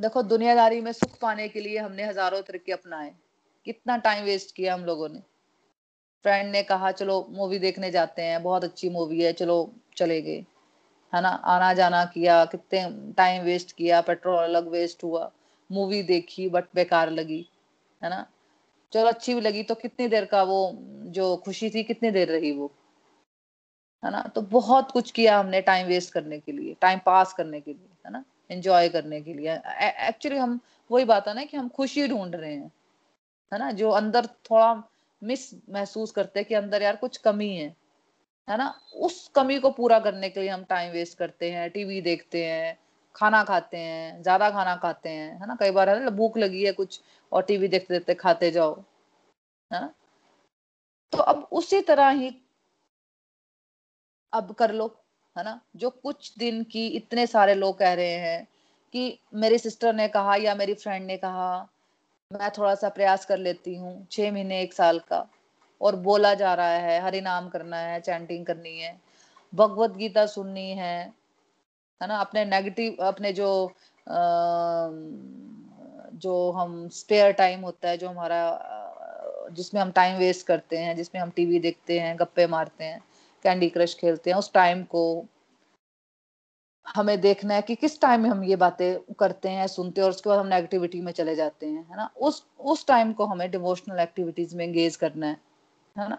देखो, दुनियादारी में सुख पाने के लिए हमने हज़ारों तरीके अपनाए। कितना टाइम वेस्ट किया हम लोगों ने। फ्रेंड ने कहा, चलो मूवी देखने जाते हैं, बहुत अच्छी मूवी है, चलो चले गए है ना? आना जाना किया, कितने टाइम वेस्ट किया पेट्रोल अलग वेस्ट हुआ मूवी देखी बट बेकार लगी, है ना? चलो, अच्छी भी लगी तो कितनी देर का वो, जो खुशी थी, कितनी देर रही वो? है ना? तो बहुत कुछ किया हमने टाइम वेस्ट करने के लिए टाइम पास करने के लिए, है ना? एंजॉय करने के लिए। एक्चुअली हम, वही बात है ना कि हम खुशी ढूंढ रहे हैं, है ना? जो अंदर थोड़ा मिस महसूस करते हैं कि अंदर यार कुछ कमी है है ना? उस कमी को पूरा करने के लिए हम टाइम वेस्ट करते हैं टीवी देखते हैं, खाना खाते हैं, ज़्यादा खाना खाते हैं, है ना? कई बार है ना, भूख लगी है कुछ और टीवी देखते देखते खाते जाओ, है ना? तो अब उसी तरह ही अब कर लो है ना? जो कुछ दिन की इतने सारे लोग कह रहे हैं कि मेरी सिस्टर ने कहा या मेरी फ्रेंड ने कहा मैं थोड़ा सा प्रयास कर लेती हूँ छह महीने एक साल का। और बोला जा रहा है हरि नाम करना है चैंटिंग करनी है भगवत गीता सुननी है है ना? अपने नेगेटिव अपने जो आ, जो हम स्पेयर टाइम होता है जो हमारा जिसमें हम टाइम वेस्ट करते हैं जिसमें हम टीवी देखते हैं गप्पे मारते हैं कैंडी क्रश खेलते हैं, उस टाइम को हमें देखना है कि किस टाइम में हम ये बातें करते हैं, सुनते हैं और उसके बाद हम नेगेटिविटी में चले जाते हैं, है ना? उस उस टाइम को हमें डिवोशनल एक्टिविटीज़ में एंगेज करना है है ना?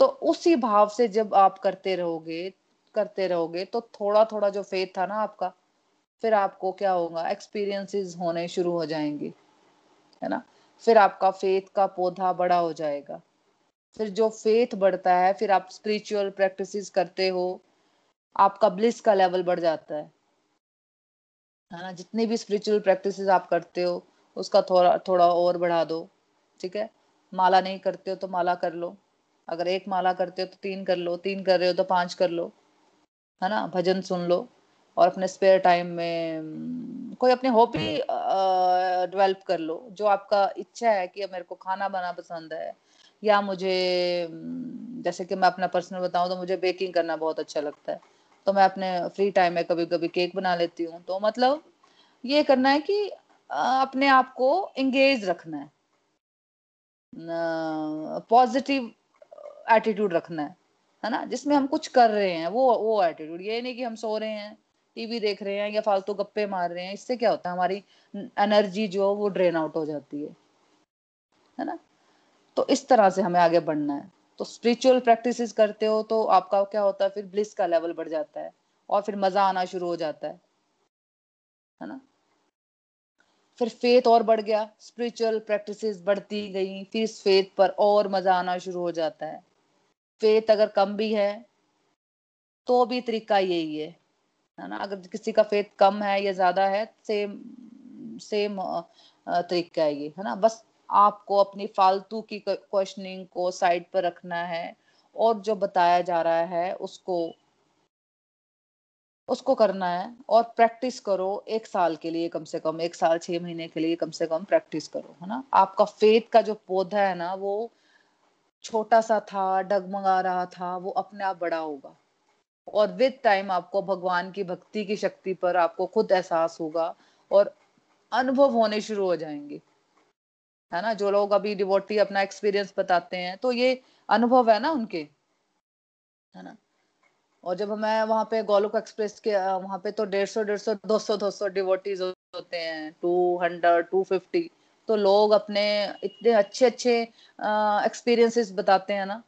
तो उसी भाव से जब आप करते रहोगे करते रहोगे तो थोड़ा थोड़ा जो फेथ था ना आपका, फिर आपको क्या होगा? एक्सपीरियंसेस होने शुरू हो जाएँगे, है ना? फिर आपका फेथ का पौधा बड़ा हो जाएगा। फिर जो फेथ बढ़ता है, फिर आप स्पिरिचुअल प्रैक्टिसेस करते हो, आपका ब्लिस का लेवल बढ़ जाता है। है ना? जितनी भी स्पिरिचुअल प्रैक्टिसेस आप करते हो, उसका थोड़ा थोड़ा और बढ़ा दो, ठीक है? माला नहीं करते हो तो माला कर लो। अगर एक माला करते हो तो तीन कर लो, तीन कर रहे हो तो पाँच कर लो। है ना? भजन सुन लो। और अपने स्पेयर टाइम में कोई अपनी हॉबी डेवलप कर लो। जो आपका इच्छा है कि मेरे को खाना बनाना पसंद है या मुझे जैसे कि मैं अपना पर्सनल बताऊँ तो मुझे बेकिंग करना बहुत अच्छा लगता है। तो मैं अपने फ्री टाइम में कभी कभी केक बना लेती हूँ। तो मतलब ये करना है कि अपने आप को एंगेज रखना है। पॉजिटिव एटीट्यूड रखना है। है ना? जिसमें हम कुछ कर रहे हैं, वो वो एटीट्यूड ये नहीं कि हम सो रहे हैं टीवी देख रहे हैं या फालतू गप्पे मार रहे हैं। इससे क्या होता है? हमारी एनर्जी जो वो ड्रेन आउट हो जाती है। है ना? तो इस तरह से हमें आगे बढ़ना है। तो स्पिरिचुअल प्रैक्टिस करते हो तो आपका क्या होता है, फिर ब्लिस का लेवल बढ़ जाता है और फिर मज़ा आना शुरू हो जाता है है ना? फिर फेथ और बढ़ गया स्पिरिचुअल प्रैक्टिसेस बढ़ती गई, फिर इस फेथ पर और मज़ा आना शुरू हो जाता है। फेथ अगर कम भी है तो भी तरीका यही है है ना? अगर किसी का फेथ कम है या ज़्यादा है सेम सेम तरीका है ये, है ना? बस आपको अपनी फालतू की क्वेश्चनिंग को साइड पर रखना है और जो बताया जा रहा है उसको उसको करना है और प्रैक्टिस करो एक साल के लिए कम से कम, एक साल छह महीने के लिए कम से कम प्रैक्टिस करो, है ना? आपका फेथ का जो पौधा है ना, वो छोटा सा था, डगमगा रहा था, वो अपने आप बड़ा होगा। और विद टाइम आपको भगवान की भक्ति की शक्ति पर आपको खुद एहसास होगा और अनुभव होने शुरू हो जाएँगे। है ना, जो लोग अभी डिवोटी अपना एक्सपीरियंस बताते हैं तो ये अनुभव है ना उनके, है ना? और जब मैं वहाँ पे गोलोक एक्सप्रेस के वहाँ पे तो डेढ़ सौ डेढ़ सौ, दो सौ दो सौ डिवोटीज होते हैं टू हंड्रेड टू फिफ्टी तो लोग अपने इतने अच्छे अच्छे एक्सपीरियंसेस बताते हैं ना,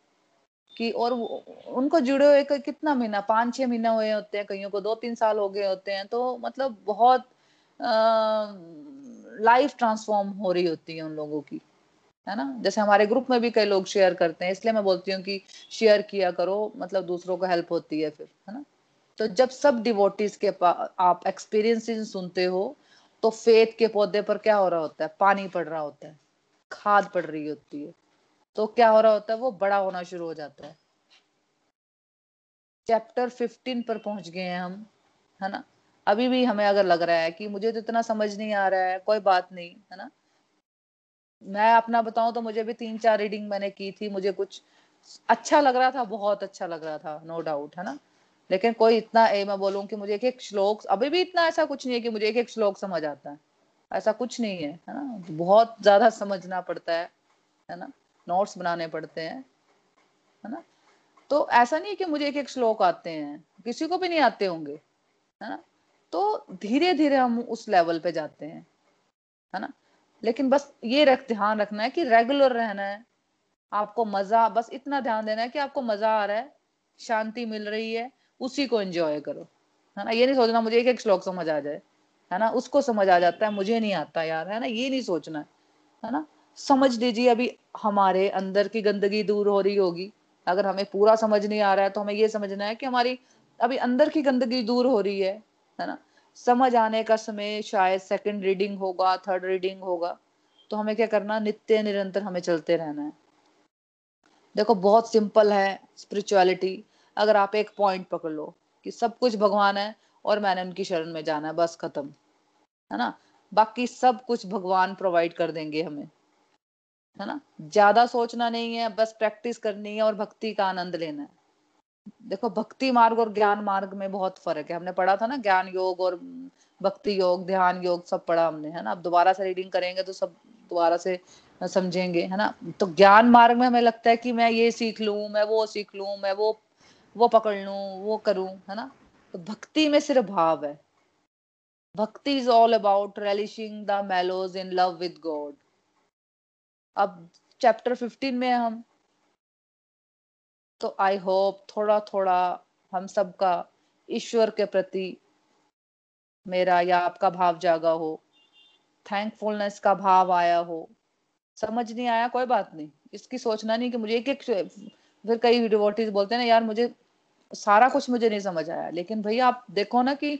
कि और उनको जुड़े हुए कितना महीना पाँच छह महीना हुए होते हैं, कईयों को दो तीन साल हो गए होते हैं तो मतलब बहुत लाइफ ट्रांसफॉर्म हो रही होती है उन लोगों की, है ना? जैसे हमारे ग्रुप में भी कई लोग शेयर करते हैं, इसलिए मैं बोलती हूँ कि शेयर किया करो मतलब दूसरों को हेल्प होती है फिर, है ना? तो जब सब डिवोटीज के आप एक्सपीरियंसेस सुनते हो तो फेथ के पौधे पर क्या हो रहा होता है? पानी पड़ रहा होता है, खाद पड़ रही होती है। तो क्या हो रहा होता है? वो बड़ा होना शुरू हो जाता है। चैप्टर 15 पर पहुँच गए हैं हम, है ना? अभी भी हमें अगर लग रहा है कि मुझे तो इतना समझ नहीं आ रहा है, कोई बात नहीं, है ना? मैं अपना बताऊँ तो मुझे भी तीन चार रीडिंग मैंने की थी, मुझे कुछ अच्छा लग रहा था, बहुत अच्छा लग रहा था नो डाउट है ना? लेकिन कोई इतना, ए, मैं बोलूँ कि मुझे एक एक श्लोक, अभी भी इतना ऐसा कुछ नहीं है कि मुझे एक एक श्लोक समझ आता है, ऐसा कुछ नहीं है है ना? बहुत ज़्यादा समझना पड़ता है है ना? नोट्स बनाने पड़ते हैं, है ना? तो ऐसा नहीं है कि मुझे एक एक श्लोक आते हैं, किसी को भी नहीं आते होंगे, है ना? तो धीरे धीरे हम उस लेवल पे जाते हैं, है ना? लेकिन बस ये रख, ध्यान रखना है कि रेगुलर रहना है। आपको मज़ा, बस इतना ध्यान देना है कि आपको मज़ा आ रहा है, शांति मिल रही है, उसी को एंजॉय करो, है ना? ये नहीं सोचना मुझे एक एक श्लोक समझ आ जाए, है ना? उसको समझ आ जाता है, मुझे नहीं आता यार, है ना? ये नहीं सोचना है है ना? समझ लीजिए अभी हमारे अंदर की गंदगी दूर हो रही होगी, अगर हमें पूरा समझ नहीं आ रहा है तो हमें ये समझना है कि हमारी अभी अंदर की गंदगी दूर हो रही है है ना? समझ आने का समय शायद सेकंड रीडिंग होगा थर्ड रीडिंग होगा। तो हमें क्या करना नित्य निरंतर हमें चलते रहना है। देखो, बहुत सिंपल है स्पिरिचुअलिटी अगर आप एक पॉइंट पकड़ लो कि सब कुछ भगवान है और मैंने उनकी शरण में जाना है, बस खत्म। है ना? बाकी सब कुछ भगवान प्रोवाइड कर देंगे हमें। है ना? ज़्यादा सोचना नहीं है, बस प्रैक्टिस करनी है और भक्ति का आनंद लेना है। देखो, भक्ति मार्ग और ज्ञान मार्ग में बहुत फ़र्क है। हमने पढ़ा था ना, ज्ञान योग और भक्ति योग, ध्यान योग सब पढ़ा हमने, है ना? अब दोबारा से रीडिंग करेंगे तो सब दोबारा से समझेंगे, है ना? तो ज्ञान मार्ग में हमें लगता है कि मैं ये सीख लू, मैं वो सीख लू, मैं वो वो पकड़ लू, वो करूँ, है ना? तो भक्ति में सिर्फ़ भाव है। Bhakti is all about relishing the mellows in love with God अब चैप्टर फिफ्टीन में हम तो आई होप थोड़ा थोड़ा हम सबका ईश्वर के प्रति मेरा या आपका भाव जागा हो थैंकफुलनेस का भाव आया हो। समझ नहीं आया, कोई बात नहीं। इसकी सोचना नहीं कि मुझे एक एक फिर कई डिवोटीज बोलते हैं ना, यार, मुझे सारा कुछ मुझे नहीं समझ आया। लेकिन भैया, आप देखो ना कि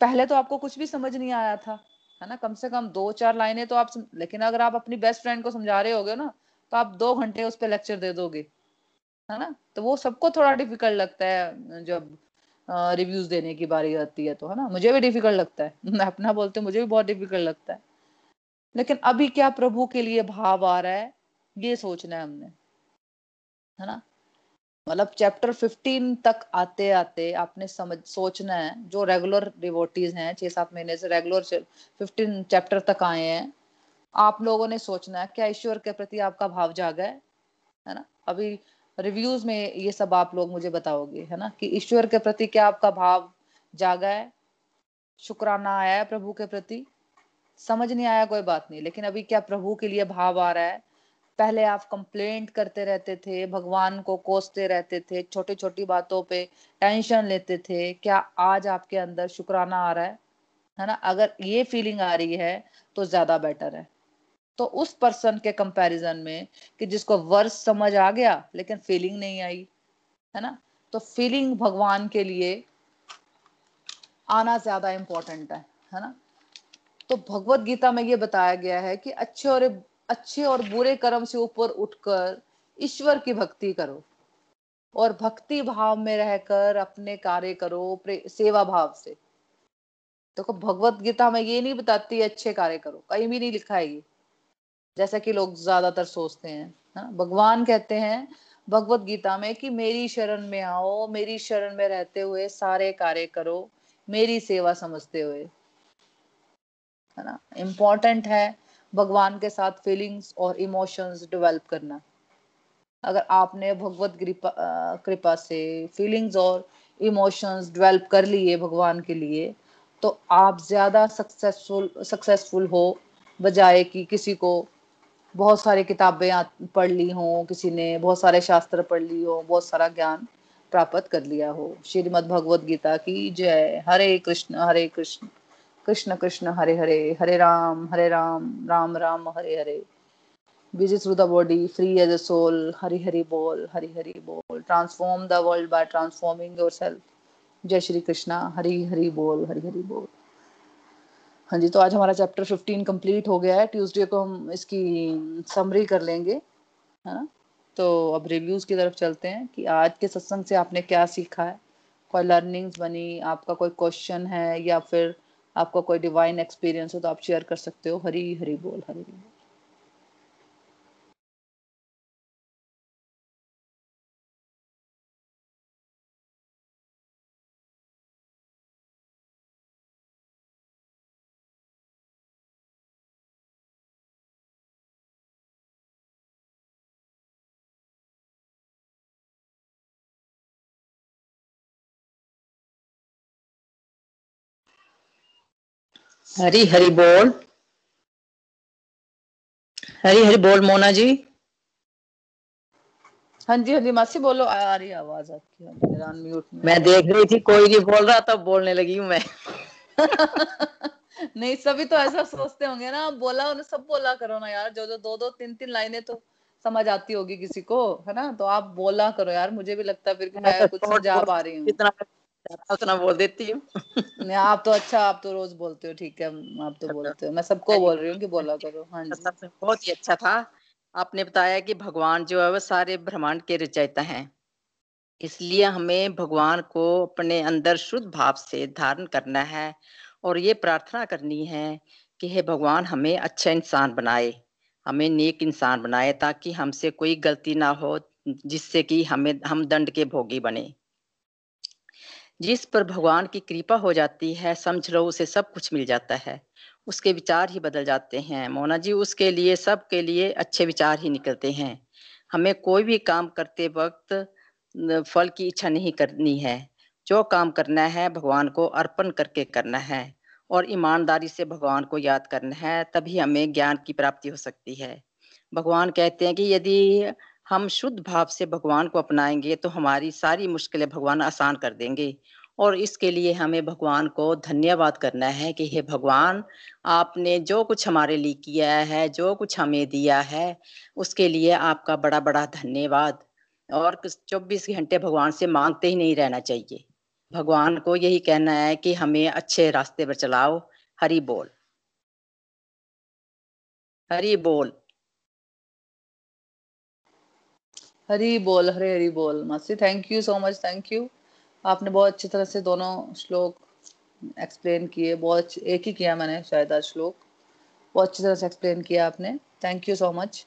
पहले तो आपको कुछ भी समझ नहीं आया था, है ना? कम से कम दो चार लाइनें तो आप लेकिन अगर आप अपनी बेस्ट फ्रेंड को समझा रहे होगे ना तो आप दो घंटे उस पर लेक्चर दे दोगे। है ना? तो वो सबको थोड़ा डिफ़िकल्ट लगता है, जब रिव्यूज़ देने की बारी आती है तो है ना? मुझे भी डिफ़िकल्ट लगता है। मैं अपना बोलते मुझे भी बहुत डिफ़िकल्ट लगता है। लेकिन अभी क्या प्रभु के लिए भाव आ रहा है, ये सोचना है हमने। है ना? मतलब चैप्टर 15 तक आते आते आपने समझ, सोचना है, जो रेगुलर डिवोटीज हैं, छह, सात महीने से रेगुलर 15 चैप्टर तक आए हैं, आप लोगों ने सोचना है, क्या ईश्वर के प्रति आपका भाव जागा है? है ना? अभी रिव्यूज़ में ये सब आप लोग मुझे बताओगे, है ना? कि ईश्वर के प्रति क्या आपका भाव जागा है? शुक्राना आया है प्रभु के प्रति? समझ नहीं आया, कोई बात नहीं। लेकिन अभी क्या प्रभु के लिए भाव आ रहा है? पहले आप कंप्लेंट करते रहते थे, भगवान को कोसते रहते थे छोटी छोटी बातों पे टेंशन लेते थे। क्या आज आपके अंदर शुक्राना आ रहा है? है ना? अगर ये फीलिंग आ रही है तो ज़्यादा बेटर है। तो उस पर्सन के कंपैरिजन में कि जिसको वर्ष समझ आ गया, लेकिन फीलिंग नहीं आई, है ना? तो फीलिंग भगवान के लिए आना ज़्यादा इंपॉर्टेंट है है ना? तो भगवत गीता में ये बताया गया है कि अच्छे और अच्छे और बुरे कर्म से ऊपर उठकर ईश्वर की भक्ति करो और भक्ति भाव में रहकर अपने कार्य करो सेवा भाव से। तो भगवत गीता में ये नहीं बताती अच्छे कार्य करो, कहीं भी नहीं लिखा है ये। जैसा कि लोग ज़्यादातर सोचते हैं हाँ भगवान कहते हैं, भगवत गीता में कि मेरी शरण में आओ, मेरी शरण में रहते हुए सारे कार्य करो, मेरी सेवा समझते हुए, है ना? इम्पोर्टेंट है भगवान के साथ फीलिंग्स और इमोशंस डेवलप करना। अगर आपने भगवत कृपा कृपा से फीलिंग्स और इमोशंस डेवलप कर लिए भगवान के लिए तो आप ज़्यादा सक्सेसफुल सक्सेसफुल हो, बजाय कि किसी को बहुत सारी किताबें पढ़ ली हो, किसी ने बहुत सारे शास्त्र पढ़ ली हो, बहुत सारा ज्ञान प्राप्त कर लिया हो। श्रीमद भगवत गीता की जय। हरे कृष्ण हरे कृष्ण। कृष्ण कृष्ण, हरे हरे। हरे राम हरे राम। राम राम, हरे हरे। Busy through the body, free as a soul hari hari bol hari hari bol transform the world by transforming yourself जय श्री कृष्णा। हरी हरी बोल, हरी हरी बोल। हाँ जी तो आज हमारा चैप्टर 15 कंप्लीट हो गया है। ट्यूसडे को हम इसकी समरी कर लेंगे, है ना? तो अब रिव्यूज़ की तरफ़ चलते हैं कि आज के सत्संग से आपने क्या सीखा है? कोई लर्निंग्स बनी? आपका कोई क्वेश्चन है या फिर आपका कोई डिवाइन एक्सपीरियंस हो तो आप शेयर कर सकते हो। हरी हरी बोल हरी बोल। हरी हरी बोल। हरी हरी बोल मोना जी। हाँ जी हाँ जी मासी बोलो आ रही आवाज़ आपकी। हाँ अनम्यूट मैं देख रही थी कोई नहीं बोल रहा तब बोलने लगी हूँ मैं। नहीं सभी तो ऐसा सोचते होंगे ना बोला उन्हें सब बोला करो ना यार जो जो दो दो तीन तीन लाइनें तो समझ आती होगी किसी को है ना? तो आप बोला करो यार मुझे भी लगता है फिर कि मैं, मैं तो कुछ समझा पा रही हूँ। उतना बोल देती हूँ। नहीं आप तो अच्छा आप तो रोज बोलते हो ठीक है आप तो बोलते हो। मैं सबको बोल रही हूँ कि बोला करो हाँ जी। बहुत ही अच्छा था। आपने बताया कि भगवान जो है वो सारे ब्रह्मांड के रचयिता हैं। इसलिए हमें भगवान को अपने अंदर शुद्ध भाव से धारण करना है और ये प्रार्थना करनी है कि हे भगवान हमें अच्छा इंसान बनाए हमें नेक इंसान बनाए ताकि हमसे कोई गलती ना हो जिससे कि हमें हम दंड के भोगी बने। जिस पर भगवान की कृपा हो जाती है, समझ लो उसे सब कुछ मिल जाता है। उसके विचार ही बदल जाते हैं। मोना जी, उसके लिए सब के लिए अच्छे विचार ही निकलते हैं। हमें कोई भी काम करते वक्त फल की इच्छा नहीं करनी है। जो काम करना है, भगवान को अर्पण करके करना है। और ईमानदारी से भगवान को याद करना है, तभी हमें ज्ञान की प्राप्ति हो सकती है। भगवान कहते हैं कि यदि हम शुद्ध भाव से भगवान को अपनाएँगे तो हमारी सारी मुश्किलें भगवान आसान कर देंगे। और इसके लिए हमें भगवान को धन्यवाद करना है कि, हे भगवान, आपने जो कुछ हमारे लिए किया है, जो कुछ हमें दिया है, उसके लिए आपका बड़ा बड़ा धन्यवाद। और चौबीस घंटे भगवान से मांगते ही नहीं रहना चाहिए। भगवान को यही कहना है कि, हमें अच्छे रास्ते पर चलाओ। हरी बोल। हरी बोल। हरी बोल हरे हरी बोल मासी thank you so much thank you आपने बहुत अच्छी तरह से दोनों श्लोक एक्सप्लेन किए बहुत एक ही किया मैंने शायद आज श्लोक। बहुत अच्छी तरह से एक्सप्लेन किया आपने। थैंक यू सो मच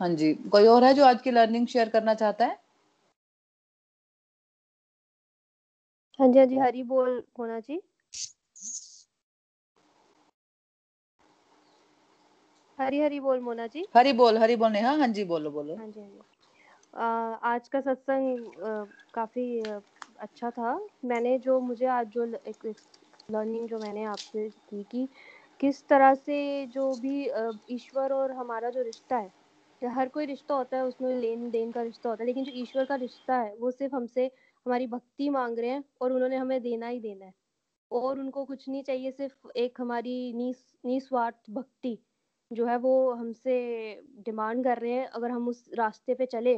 हाँ जी कोई और है जो आज की लर्निंग शेयर करना चाहता है? हाँ जी हाँ जी हरी बोल होना जी। हरी हरी बोल मोना जी। हरी बोल हरी बोल नेहा हाँ जी बोलो बोलो। हाँ जी हाँ जी। आज का सत्संग काफ़ी अच्छा था। मैंने जो मुझे आज जो एक लर्निंग जो मैंने आपसे की कि किस तरह से जो भी ईश्वर और हमारा जो रिश्ता है हर कोई रिश्ता होता है उसमें लेन देन का रिश्ता होता है, लेकिन जो ईश्वर का रिश्ता है, वो सिर्फ़ हमसे, हमारी भक्ति मांग रहे हैं और उन्होंने हमें देना ही देना है। और उनको कुछ नहीं चाहिए, सिर्फ़ एक हमारी निस्वार्थ भक्ति जो है वो हमसे डिमांड कर रहे हैं। अगर हम उस रास्ते पे चले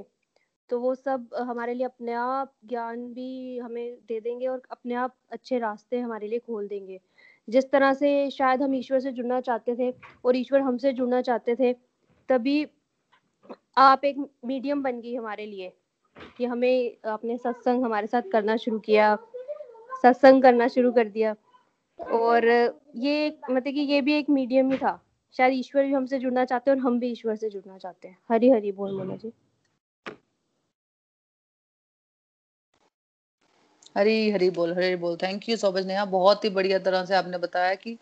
तो वो सब हमारे लिए अपने आप ज्ञान भी हमें दे देंगे और अपने आप अच्छे रास्ते हमारे लिए खोल देंगे। जिस तरह से शायद हम ईश्वर से जुड़ना चाहते थे और ईश्वर हमसे जुड़ना चाहते थे, तभी आप एक मीडियम बन गई हमारे लिए कि हमें अपने सत्संग हमारे साथ करना शुरू किया, सत्संग करना शुरू कर दिया। और ये मतलब कि ये भी एक मीडियम ही था। शायद ईश्वर भी हमसे जुड़ना चाहते हैं और हम भी ईश्वर से जुड़ना चाहते हैं। हरी हरी बोल मोना जी। हरी हरी बोल हरी बोल। Thank you so much Neha. बहुत ही बढ़िया तरह से आपने बताया कि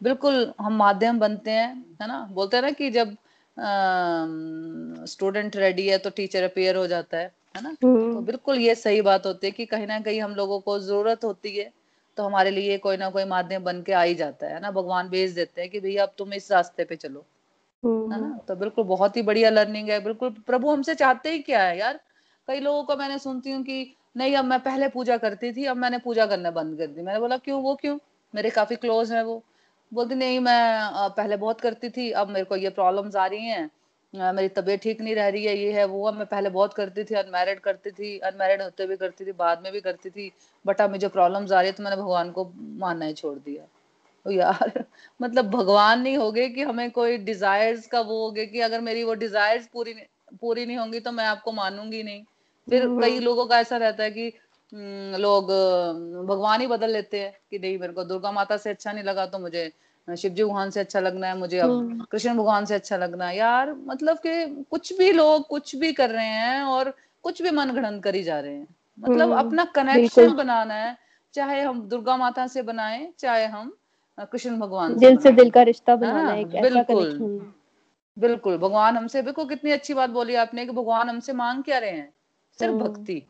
बिल्कुल हम माध्यम बनते हैं है ना? बोलते हैं ना कि जब स्टूडेंट रेडी है तो टीचर अपेयर हो जाता है है ना? तो हम्म। बिल्कुल ये सही बात होती है कि कहीं ना कहीं हम लोगों को ज़रूरत होती है तो हमारे लिए कोई ना कोई माध्यम बन के आ ही जाता है ना? भगवान भेज देते हैं कि भैया अब तुम इस रास्ते पे चलो है ना? हम्म। तो बिल्कुल बहुत ही बढ़िया लर्निंग है। बिल्कुल प्रभु हमसे चाहते ही क्या है यार? कई लोगों को मैंने सुनती हूँ कि नहीं, अब मैं पहले पूजा करती थी, अब मैंने पूजा करना बंद कर दी। मैंने बोला, क्यों, वो क्यों? मेरे काफ़ी क्लोज है वो। बोलती, नहीं, मैं पहले बहुत करती थी, अब मेरे को ये प्रॉब्लम्स आ रही हैं। मेरी तबीयत ठीक नहीं रह रही है, ये है, वो मैं पहले बहुत करती थी अनमेरिड करती थी अनमेरिड होते भी करती थी, बाद में भी करती थी बट अब मुझे प्रॉब्लम्स आ रही है तो मैंने भगवान को मानना ही छोड़ दिया। तो यार मतलब भगवान नहीं हो गए कि हमें कोई डिजायर्स का वो हो गए कि अगर मेरी वो डिजायर्स पूरी पूरी नहीं होंगी तो मैं आपको मानूँगी नहीं। फिर हम्म। कई लोगों का ऐसा रहता है कि हम्म, लोग भगवान ही बदल लेते हैं कि नहीं मेरे को दुर्गा माता से अच्छा नहीं लगा तो मुझे शिव जी भगवान से अच्छा लगना है मुझे अब हम्म। कृष्ण भगवान से अच्छा लगना है। यार मतलब कि कुछ भी लोग कुछ भी कर रहे हैं और कुछ भी मन घड़न करी जा रहे हैं। मतलब हम्म, अपना कनेक्शन बनाना है चाहे हम दुर्गा माता से बनाए चाहे हम कृष्ण भगवान दिल से दिल का रिश्ता बनाना है बिल्कुल। बिल्कुल भगवान हमसे बिल्कुल कितनी अच्छी बात बोली आपने कि भगवान हमसे मांग क्या रहे हैं? सिर्फ़ हम्म, भक्ति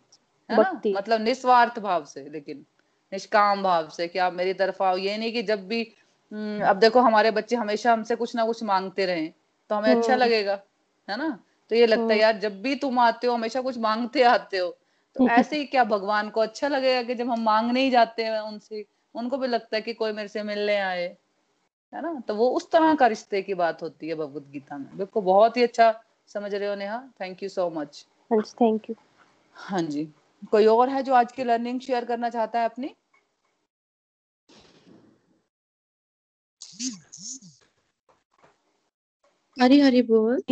है ना? मतलब निस्वार्थ भाव से लेकिन निष्काम भाव से कि आप मेरी तरफ़ आओ। ये नहीं कि जब भी हम्म, अब देखो हमारे बच्चे हमेशा हमसे कुछ ना कुछ मांगते रहे तो हमें अच्छा हम्म। लगेगा है ना? तो ये लगता है हम्म। यार जब भी तुम आते हो हमेशा कुछ मांगते आते हो तो ऐसे ही क्या भगवान को अच्छा लगेगा कि जब हम मांगने ही जाते हैं उनसे उनको भी लगता है कि कोई मेरे से मिलने आए है ना? तो वो उस तरह का रिश्ते की बात होती है भगवत गीता में। बिल्कुल बहुत ही अच्छा समझ रहे हो Neha. Thank you so much thank you हाँ जी। कोई और है जो आज की लर्निंग शेयर करना चाहता है अपनी? हरी हरी बोल।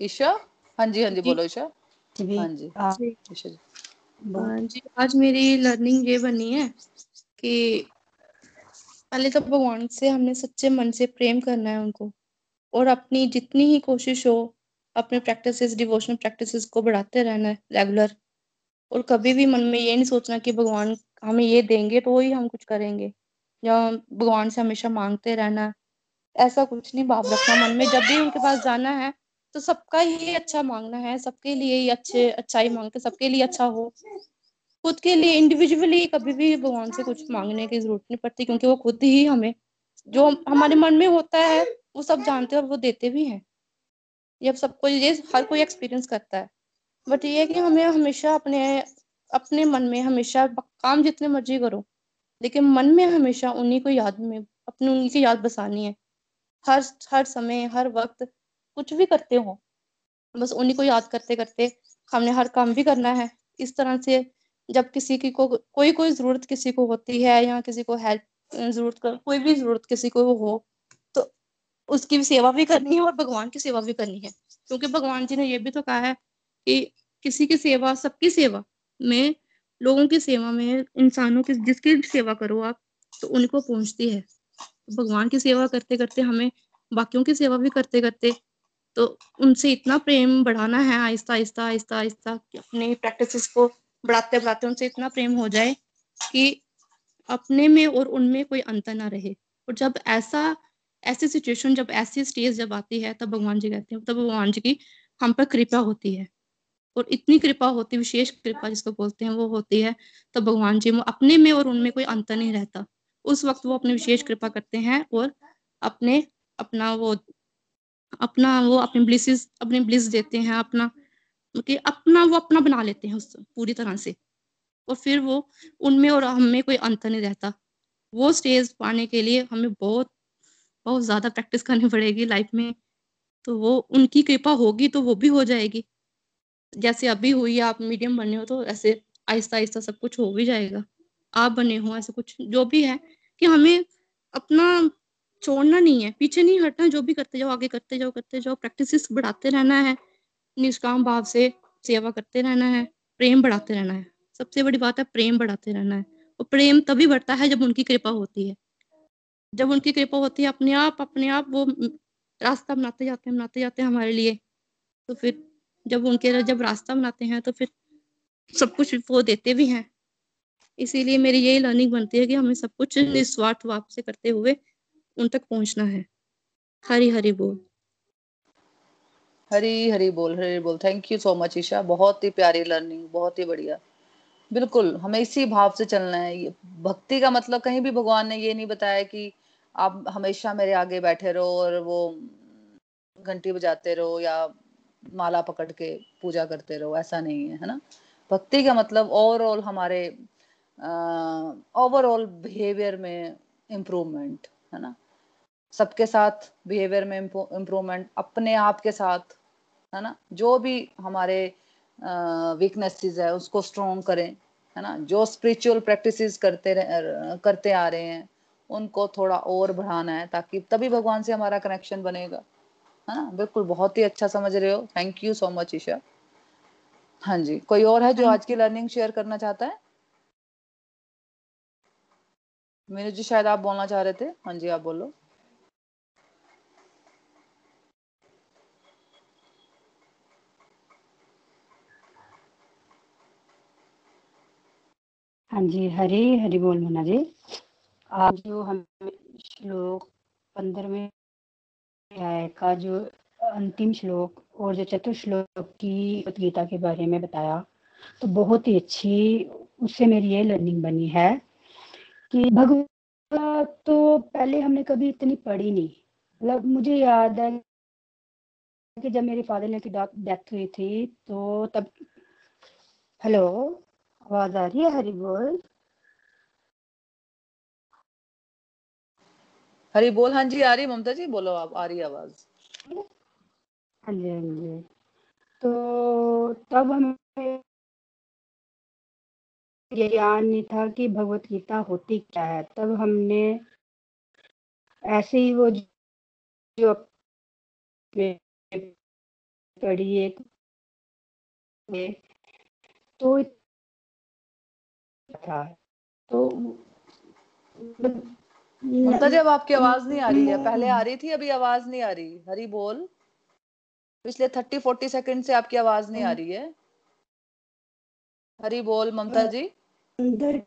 ईशा? हाँ जी हाँ जी बोलो ईशा। हाँ जी। ईशा जी। हाँ जी आज मेरी लर्निंग ये बनी है कि पहले तो भगवान से हमने सच्चे मन से प्रेम करना है उनको और अपनी जितनी ही कोशिश हो अपने प्रैक्टिसेस डिवोशनल प्रैक्टिसेस को बढ़ाते रहना है रेगुलर और कभी भी मन में ये नहीं सोचना कि भगवान हमें ये देंगे तो ही हम कुछ करेंगे। या भगवान से हमेशा मांगते रहना। ऐसा कुछ नहीं भाव रखना मन में। जब भी उनके पास जाना है तो सबका ही अच्छा मांगना है। सबके लिए ही अच्छे, अच्छाई मांगते सबके लिए अच्छा हो। खुद के लिए इंडिविजुअली कभी भी भगवान से कुछ मांगने की ज़रूरत नहीं पड़ती, क्योंकि वो खुद ही हमें, जो हमारे मन में होता है, वो सब जानते हैं और वो देते भी हैं। ये सबको, ये हर कोई एक्सपीरियंस करता है। बट ये है कि हमें हमेशा अपने अपने मन में हमेशा काम जितने मर्ज़ी करो, लेकिन मन में हमेशा उन्हीं को याद में, अपनी उन्हीं की याद बसानी है। हर हर समय, हर वक्त कुछ भी करते हो, बस उन्हीं को याद करते करते हमने हर काम भी करना है। इस तरह से जब किसी की को कोई कोई ज़रूरत किसी को होती है या किसी को हेल्प ज़रूरत कोई भी ज़रूरत किसी को हो उसकी भी सेवा भी करनी है और भगवान की सेवा भी करनी है। क्योंकि भगवान जी ने यह भी तो कहा है कि किसी की सेवा, सबकी सेवा में, लोगों की सेवा में, इंसानों की, जिसकी सेवा करो आप तो उनको पहुँचती है। भगवान की सेवा करते करते हमें, बाकियों की सेवा भी करते करते तो उनसे इतना प्रेम बढ़ाना है, आहिस्ता आहिस्ता आहिस्ता आहिस्ता अपने प्रैक्टिस को बढ़ाते बढ़ाते उनसे इतना प्रेम हो जाए कि अपने में और उनमें कोई अंतर ना रहे। और जब ऐसा ऐसी सिचुएशन जब, ऐसी स्टेज जब आती है, तब भगवान जी कहते हैं, तब भगवान जी की हम पर कृपा होती है। और इतनी कृपा होती है, विशेष कृपा जिसको बोलते हैं, वो होती है, तब भगवान जी अपने में और उनमें कोई अंतर नहीं रहता। उस वक्त वो अपनी विशेष कृपा करते हैं और अपने, अपना वो अपना वो अपने ब्लिसेस अपने ब्लिस देते हैं, अपना, कि अपना वो अपना बना लेते हैं उस पूरी तरह से। और फिर वो उनमें और हमें कोई अंतर नहीं रहता। वो स्टेज पाने के लिए हमें बहुत बहुत ज़्यादा प्रैक्टिस करनी पड़ेगी लाइफ में तो वो उनकी कृपा होगी तो वो भी हो जाएगी। जैसे अभी हुई आप मीडियम बने हो तो ऐसे आहिस्ता आहिस्ता सब कुछ हो भी जाएगा। आप बने हो, ऐसे कुछ जो भी है कि हमें अपना छोड़ना नहीं है, पीछे नहीं हटना जो भी करते जाओ, आगे करते जाओ करते जाओ प्रैक्टिस बढ़ाते रहना है, निष्काम भाव से सेवा करते रहना है, प्रेम बढ़ाते रहना है। सबसे बड़ी बात है प्रेम बढ़ाते रहना है, और प्रेम तभी बढ़ता है जब उनकी कृपा होती है। जब उनकी कृपा होती है अपने आप अपने आप वो रास्ता बनाते जाते हैं, बनाते जाते हैं हमारे लिए। तो फिर जब उनके जब रास्ता बनाते हैं तो फिर सब कुछ वो देते भी हैं। इसीलिए मेरी यही लर्निंग बनती है कि हमें सब कुछ निस्वार्थ भाव से करते हुए उन तक पहुँचना है। हरी हरी बोल। हरी हरी बोल हरी बोल। Thank you so much Isha. बहुत ही प्यारी लर्निंग, बहुत ही बढ़िया। बिल्कुल, हमें इसी भाव से चलना है। भक्ति का मतलब कहीं भी भगवान ने ये नहीं बताया कि आप हमेशा मेरे आगे बैठे रहो और वो घंटी बजाते रहो या माला पकड़ के पूजा करते रहो ऐसा नहीं है है ना? भक्ति का मतलब ओवरऑल हमारे ओवरऑल बिहेवियर में इम्प्रूवमेंट है ना? सबके साथ बिहेवियर में इम्प्रूवमेंट अपने आप के साथ है ना? जो भी हमारे वीकनेसेस है उसको स्ट्रोंग करें है ना? जो स्पिरिचुअल प्रैक्टिसेस करते रह, करते आ रहे हैं उनको थोड़ा और बढ़ाना है ताकि तभी भगवान से हमारा कनेक्शन बनेगा। है ना बिल्कुल बहुत ही अच्छा समझ रहे हो। Thank you so much Isha. हाँ जी कोई और है जो आज की लर्निंग शेयर करना चाहता है? मीनू जी शायद आप बोलना चाह रहे थे। हाँ जी आप बोलो। हाँ जी हरी हरी बोल मना जी। आज जो हम श्लोक पंद्रहवें अध्याय का जो अंतिम श्लोक और जो चतुर्थ श्लोक की गीता के बारे में बताया तो बहुत ही अच्छी, उससे मेरी ये लर्निंग बनी है कि भगवत तो पहले हमने कभी इतनी पढ़ी नहीं। मतलब मुझे याद है कि जब मेरे फादर ने की डेथ हुई थी तो तब हेलो आवाज़ आ रही है? हरी बोल। हरी बोल हाँ जी, आ रही ममता जी? बोलो आप, आ रही आवाज़। हाँ जी हाँ जी। तो तब हमें ये ज्ञान नहीं था कि भगवत गीता होती क्या है। तब हमने ऐसे ही वो जो पढ़ी एक तो था। तो ममता जी अब आपकी आवाज़ नहीं आ रही है। पहले आ रही थी अभी आवाज़ नहीं आ रही। हरी बोल। पिछले थर्टी फोर्टी सेकंड से आपकी आवाज़ नहीं आ रही है। हरी बोल ममता जी। अंदर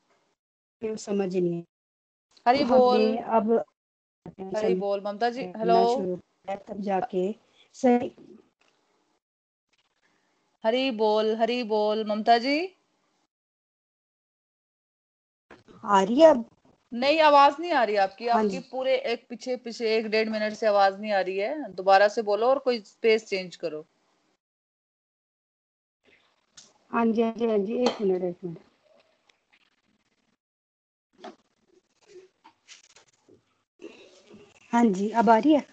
समझ नहीं? हरी बोल। अब हरी बोल ममता जी हेलो तब जाके सही। हरी बोल हरी बोल ममता जी। आ रही है अब? नहीं आवाज़ नहीं आ रही आपकी। हाँ आपकी पूरे एक पीछे पीछे एक डेढ़ मिनट से आवाज़ नहीं आ रही है। दोबारा से बोलो और कोई स्पेस चेंज करो। हाँ जी हाँ जी हाँ जी एक मिनट एक मिनट। हाँ जी अब आ रही है?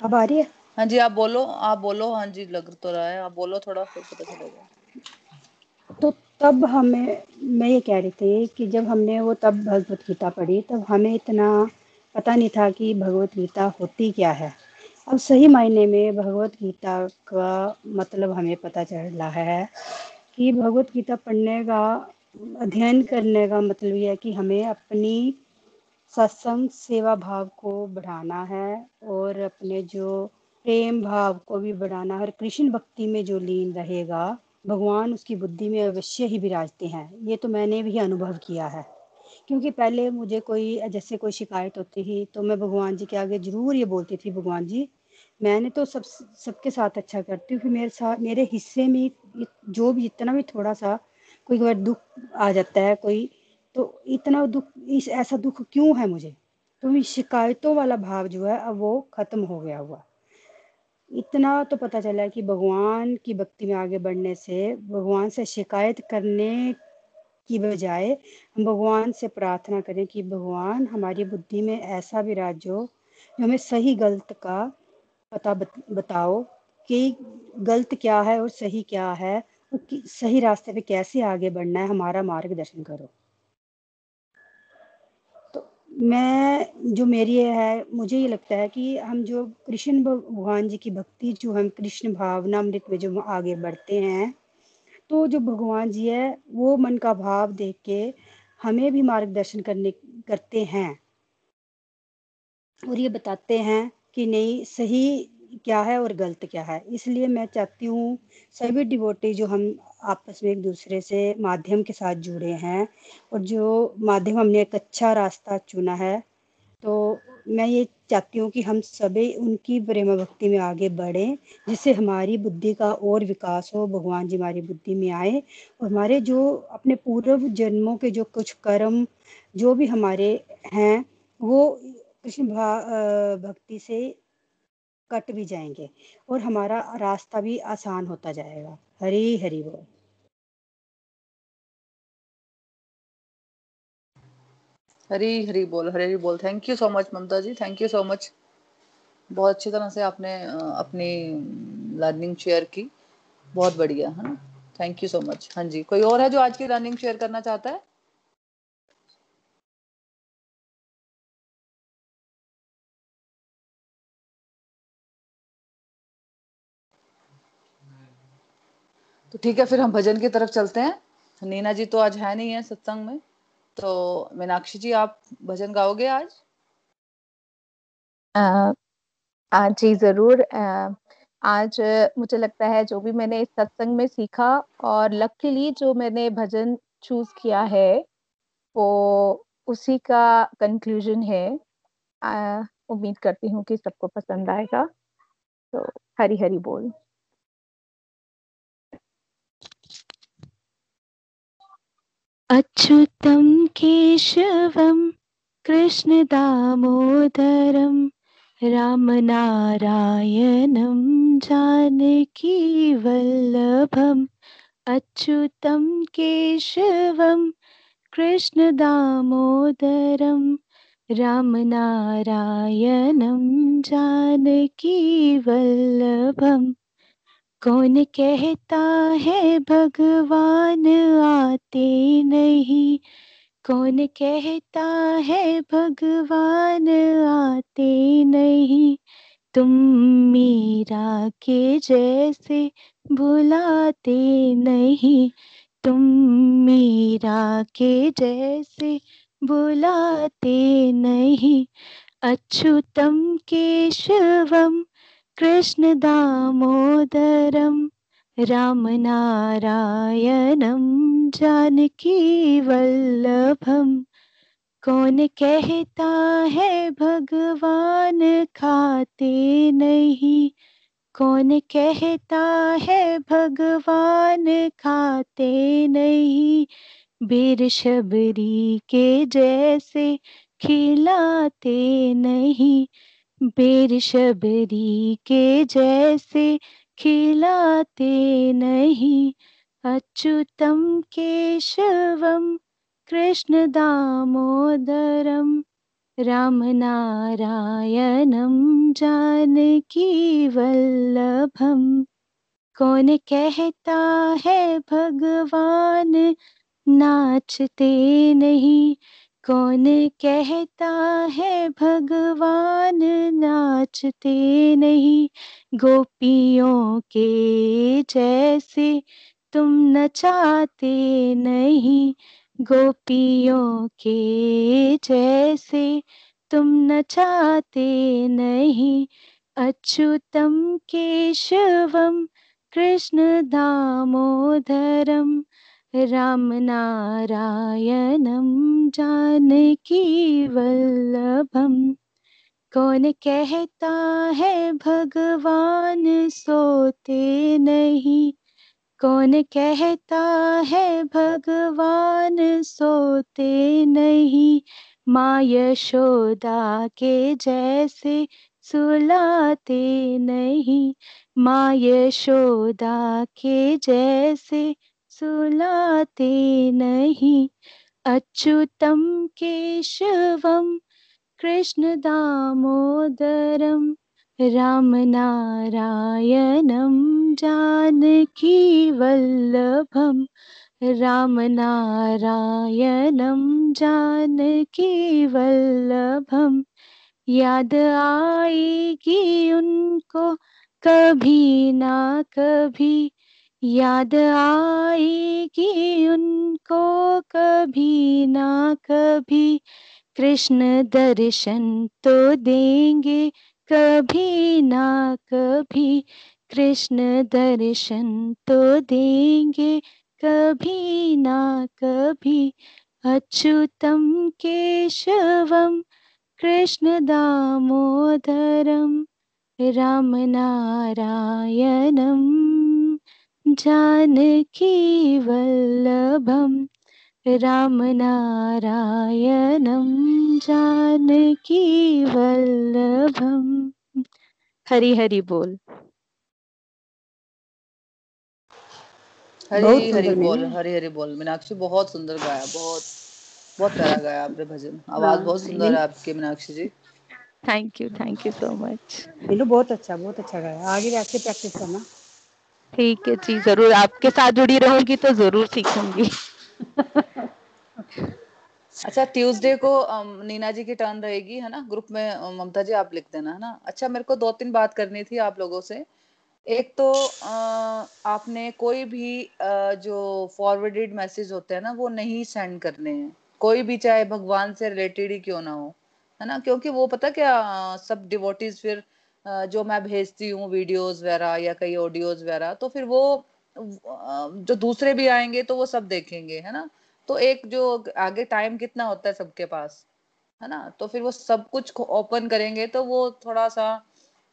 अब आ रही है? हाँ जी आप बोलो आप बोलो। हाँ जी लग तो रहा है। आप बोलो थोड़ा फिर पता चलेगा। तब हमें, मैं ये कह रही थी कि जब हमने वो, तब भगवत गीता पढ़ी, तब हमें इतना पता नहीं था कि भगवत गीता होती क्या है। अब सही मायने में भगवत गीता का मतलब हमें पता चल रहा है कि भगवत गीता पढ़ने का, अध्ययन करने का मतलब यह है कि हमें अपनी सत्संग सेवा भाव को बढ़ाना है और अपने जो प्रेम भाव को भी बढ़ाना है। और कृष्ण भक्ति में जो लीन रहेगा भगवान उसकी बुद्धि में अवश्य ही विराजते हैं। ये तो मैंने भी अनुभव किया है। क्योंकि पहले मुझे कोई, जैसे कोई शिकायत होती थी तो मैं भगवान जी के आगे ज़रूर ये बोलती थी, भगवान जी, मैंने तो सब, सबके साथ अच्छा करती हूँ फिर मेरे साथ मेरे हिस्से में जो भी जितना भी थोड़ा सा कोई बार दुख आ जाता है, कोई तो इतना दुख, इस, ऐसा दुख क्यों है मुझे? तो शिकायतों वाला भाव जो है, अब वो खत्म हो गया हुआ। इतना तो पता चला कि भगवान की भक्ति में आगे बढ़ने से, भगवान से शिकायत करने की बजाय हम भगवान से प्रार्थना करें कि भगवान हमारी बुद्धि में ऐसा भी विराज जो हमें सही गलत का पता बत, बताओ कि गलत क्या है और सही क्या है सही रास्ते पे कैसे आगे बढ़ना है, हमारा मार्गदर्शन करो। मैं, जो मेरी है, मुझे ये लगता है कि हम जो कृष्ण भगवान जी की भक्ति, जो हम कृष्ण भावना अमृत में जो आगे बढ़ते हैं तो जो भगवान जी है, वो मन का भाव देख के हमें भी मार्गदर्शन करने, करते हैं। और ये बताते हैं कि नहीं, सही क्या है और गलत क्या है। इसलिए मैं चाहती हूँ सभी डिवोटी जो हम आपस में एक दूसरे से माध्यम के साथ जुड़े हैं और जो माध्यम हमने एक अच्छा रास्ता चुना है तो मैं ये चाहती हूँ कि हम सभी उनकी प्रेम भक्ति में आगे बढ़ें, जिससे हमारी बुद्धि का और विकास हो, भगवान जी हमारी बुद्धि में आए और हमारे जो अपने पूर्व जन्मों के जो कुछ कर्म, जो भी हमारे हैं, वो कृष्ण भक्ति से कट भी जाएँगे और हमारा रास्ता भी आसान होता जाएगा। हरी हरी बोल। हरी हरी बोल, हरी हरी बोल। Thank you so much Mamta ji. Thank you so much बहुत अच्छी तरह से आपने अपनी लर्निंग शेयर की। बहुत बढ़िया, है ना? थैंक यू सो मच हाँ जी, कोई और है जो आज की लर्निंग शेयर करना चाहता है? तो ठीक है फिर हम भजन की तरफ़ चलते हैं। नीना जी तो आज है नहीं है सत्संग में। तो मीनाक्षी जी आप भजन गाओगे आज? आ, जी ज़रूर। आ, आज मुझे लगता है जो भी मैंने इस सत्संग में सीखा और लकीली जो मैंने भजन चूज़ किया है वो उसी का कंक्लूजन है। उम्मीद करती हूँ कि सबको पसंद आएगा। तो हरी हरी बोल। अच्युतं केशवं कृष्णदामोदरं रामनारायणं जानकीवल्लभम् अच्युतं केशवं कृष्णदामोदरं रामनारायणं जानकीवल्लभम् कौन कहता है भगवान आते नहीं? कौन कहता है भगवान आते नहीं? तुम मीरा के जैसे भुलाते नहीं। तुम मीरा के जैसे बुलाते नहीं। अच्युतम केशवम कृष्णदामोदरं रामनारायणं जानकीवल्लभम् कौन कहता है भगवान खाते नहीं? कौन कहता है भगवान खाते नहीं? बीर शबरी के जैसे खिलाते नहीं। बेर शबरी के जैसे खिलाते नहीं। अच्युतम केशवम, कृष्ण दामोदरम, राम नारायणम, जानकी वल्लभम। कौन कहता है भगवान, नाचते नहीं। कौन कहता है भगवान नाचते नहीं? गोपियों के जैसे तुम नचाते नहीं। गोपियों के जैसे तुम नचाते नहीं। अच्युतम केशवम कृष्ण दामोदरम रामनारायणं जानकीवल्लभम् कौन कहता है भगवान सोते नहीं? कौन कहता है भगवान सोते नहीं? माँ यशोदा के जैसे सुलाते नहीं। माँ यशोदा के जैसे सुलाते नहीं। अच्युतम केशवम कृष्ण दामोदरम राम नारायणं जानकी वल्लभम राम नारायणं जानकी वल्लभम। याद आएगी उनको, कभी ना कभी याद आएगी उनको कभी ना कभी कृष्ण दर्शन तो देंगे, कभी ना कभी कृष्ण दर्शन तो देंगे, कभी ना कभी अच्युतम केशवम, कृष्ण दामोदरम, राम नारायणम जानकी वल्लभम राम नारायणं जानकी वल्लभम। हरि हरि बोल। हरी बहुत हरी सुंदर बोल हरी हरी बोल। मीनाक्षी बहुत सुंदर गाया बहुत बहुत प्यारा गाया आपने भजन। आवाज़ बहुत हाँ सुंदर है आपकी Meenakshi ji. Thank you thank you so much Meenu बहुत अच्छा बहुत अच्छा गाया। आगे भी आपसे प्रैक्टिस करना। ठीक है जी ज़रूर। आपके साथ जुड़ी रहूँगी तो ज़रूर सीखूँगी। अच्छा ट्यूसडे को नीना जी की टर्न रहेगी है ना? ग्रुप में ममता जी आप लिख देना है ना? अच्छा मेरे को दो तीन बात करनी थी आप लोगों से। एक तो अ, आपने कोई भी अ, जो फॉरवर्डेड मैसेज होते हैं ना वो नहीं सेंड करने हैं। कोई भी चाहे भगवान से रिलेटेड ही क्यों ना हो है ना? क्योंकि वो पता क्या सब डिवोटीज फिर अ, जो मैं भेजती हूँ वीडियोस वगैरह या कई ऑडियोज वगैरह तो फिर वो जो दूसरे भी आएँगे तो वो सब देखेंगे, है ना? तो एक जो आगे टाइम कितना होता है सबके पास, है ना? तो फिर वो सब कुछ ओपन करेंगे तो वो थोड़ा सा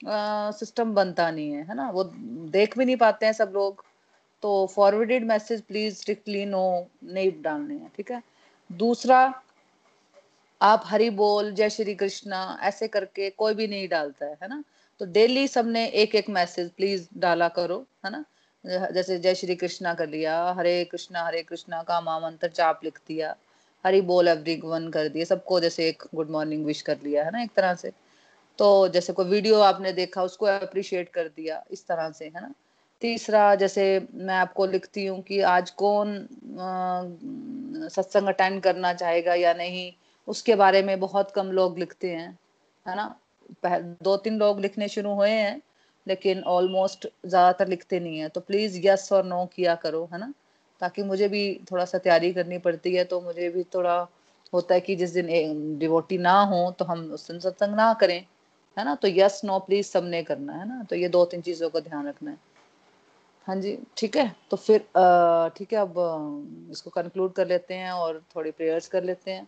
सिस्टम बनता नहीं है है ना? वो देख भी नहीं पाते हैं सब लोग। तो forwarded message please strictly no नहीं डालने हैं, ठीक है? दूसरा, आप हरि बोल, जय श्री कृष्णा, ऐसे करके कोई भी नहीं डालता है है ना? तो डेली सबने एक एक मैसेज प्लीज़ डाला करो, है ना? जैसे जय श्री कृष्णा कर लिया, हरे कृष्णा हरे कृष्णा का महामंत्र जाप लिख दिया, हरि बोल एवरी वन कर दिया, सबको जैसे एक गुड मॉर्निंग विश कर लिया, है ना, एक तरह से? तो जैसे कोई वीडियो आपने देखा, उसको अप्रिशिएट कर दिया, इस तरह से, है ना? तीसरा, जैसे मैं आपको लिखती हूँ कि आज कौन सत्संग अटेंड करना चाहेगा या नहीं, उसके बारे में बहुत कम लोग लिखते हैं, है ना? दो तीन लोग लिखने शुरू हुए हैं, लेकिन ऑलमोस्ट ज़्यादातर लिखते नहीं है। तो प्लीज़ यस और नो किया करो, है ना? ताकि मुझे भी थोड़ा सा तैयारी करनी पड़ती है तो मुझे भी थोड़ा होता है कि जिस दिन डिवोटी ना हो तो हम उस दिन सत्संग ना करें, है ना? तो यस नो प्लीज़ सबने करना, है ना? तो ये दो तीन चीज़ों का ध्यान रखना है। हाँ जी, ठीक है? तो फिर ठीक है, अब इसको कंक्लूड कर लेते हैं और थोड़ी प्रेयर्स कर लेते हैं।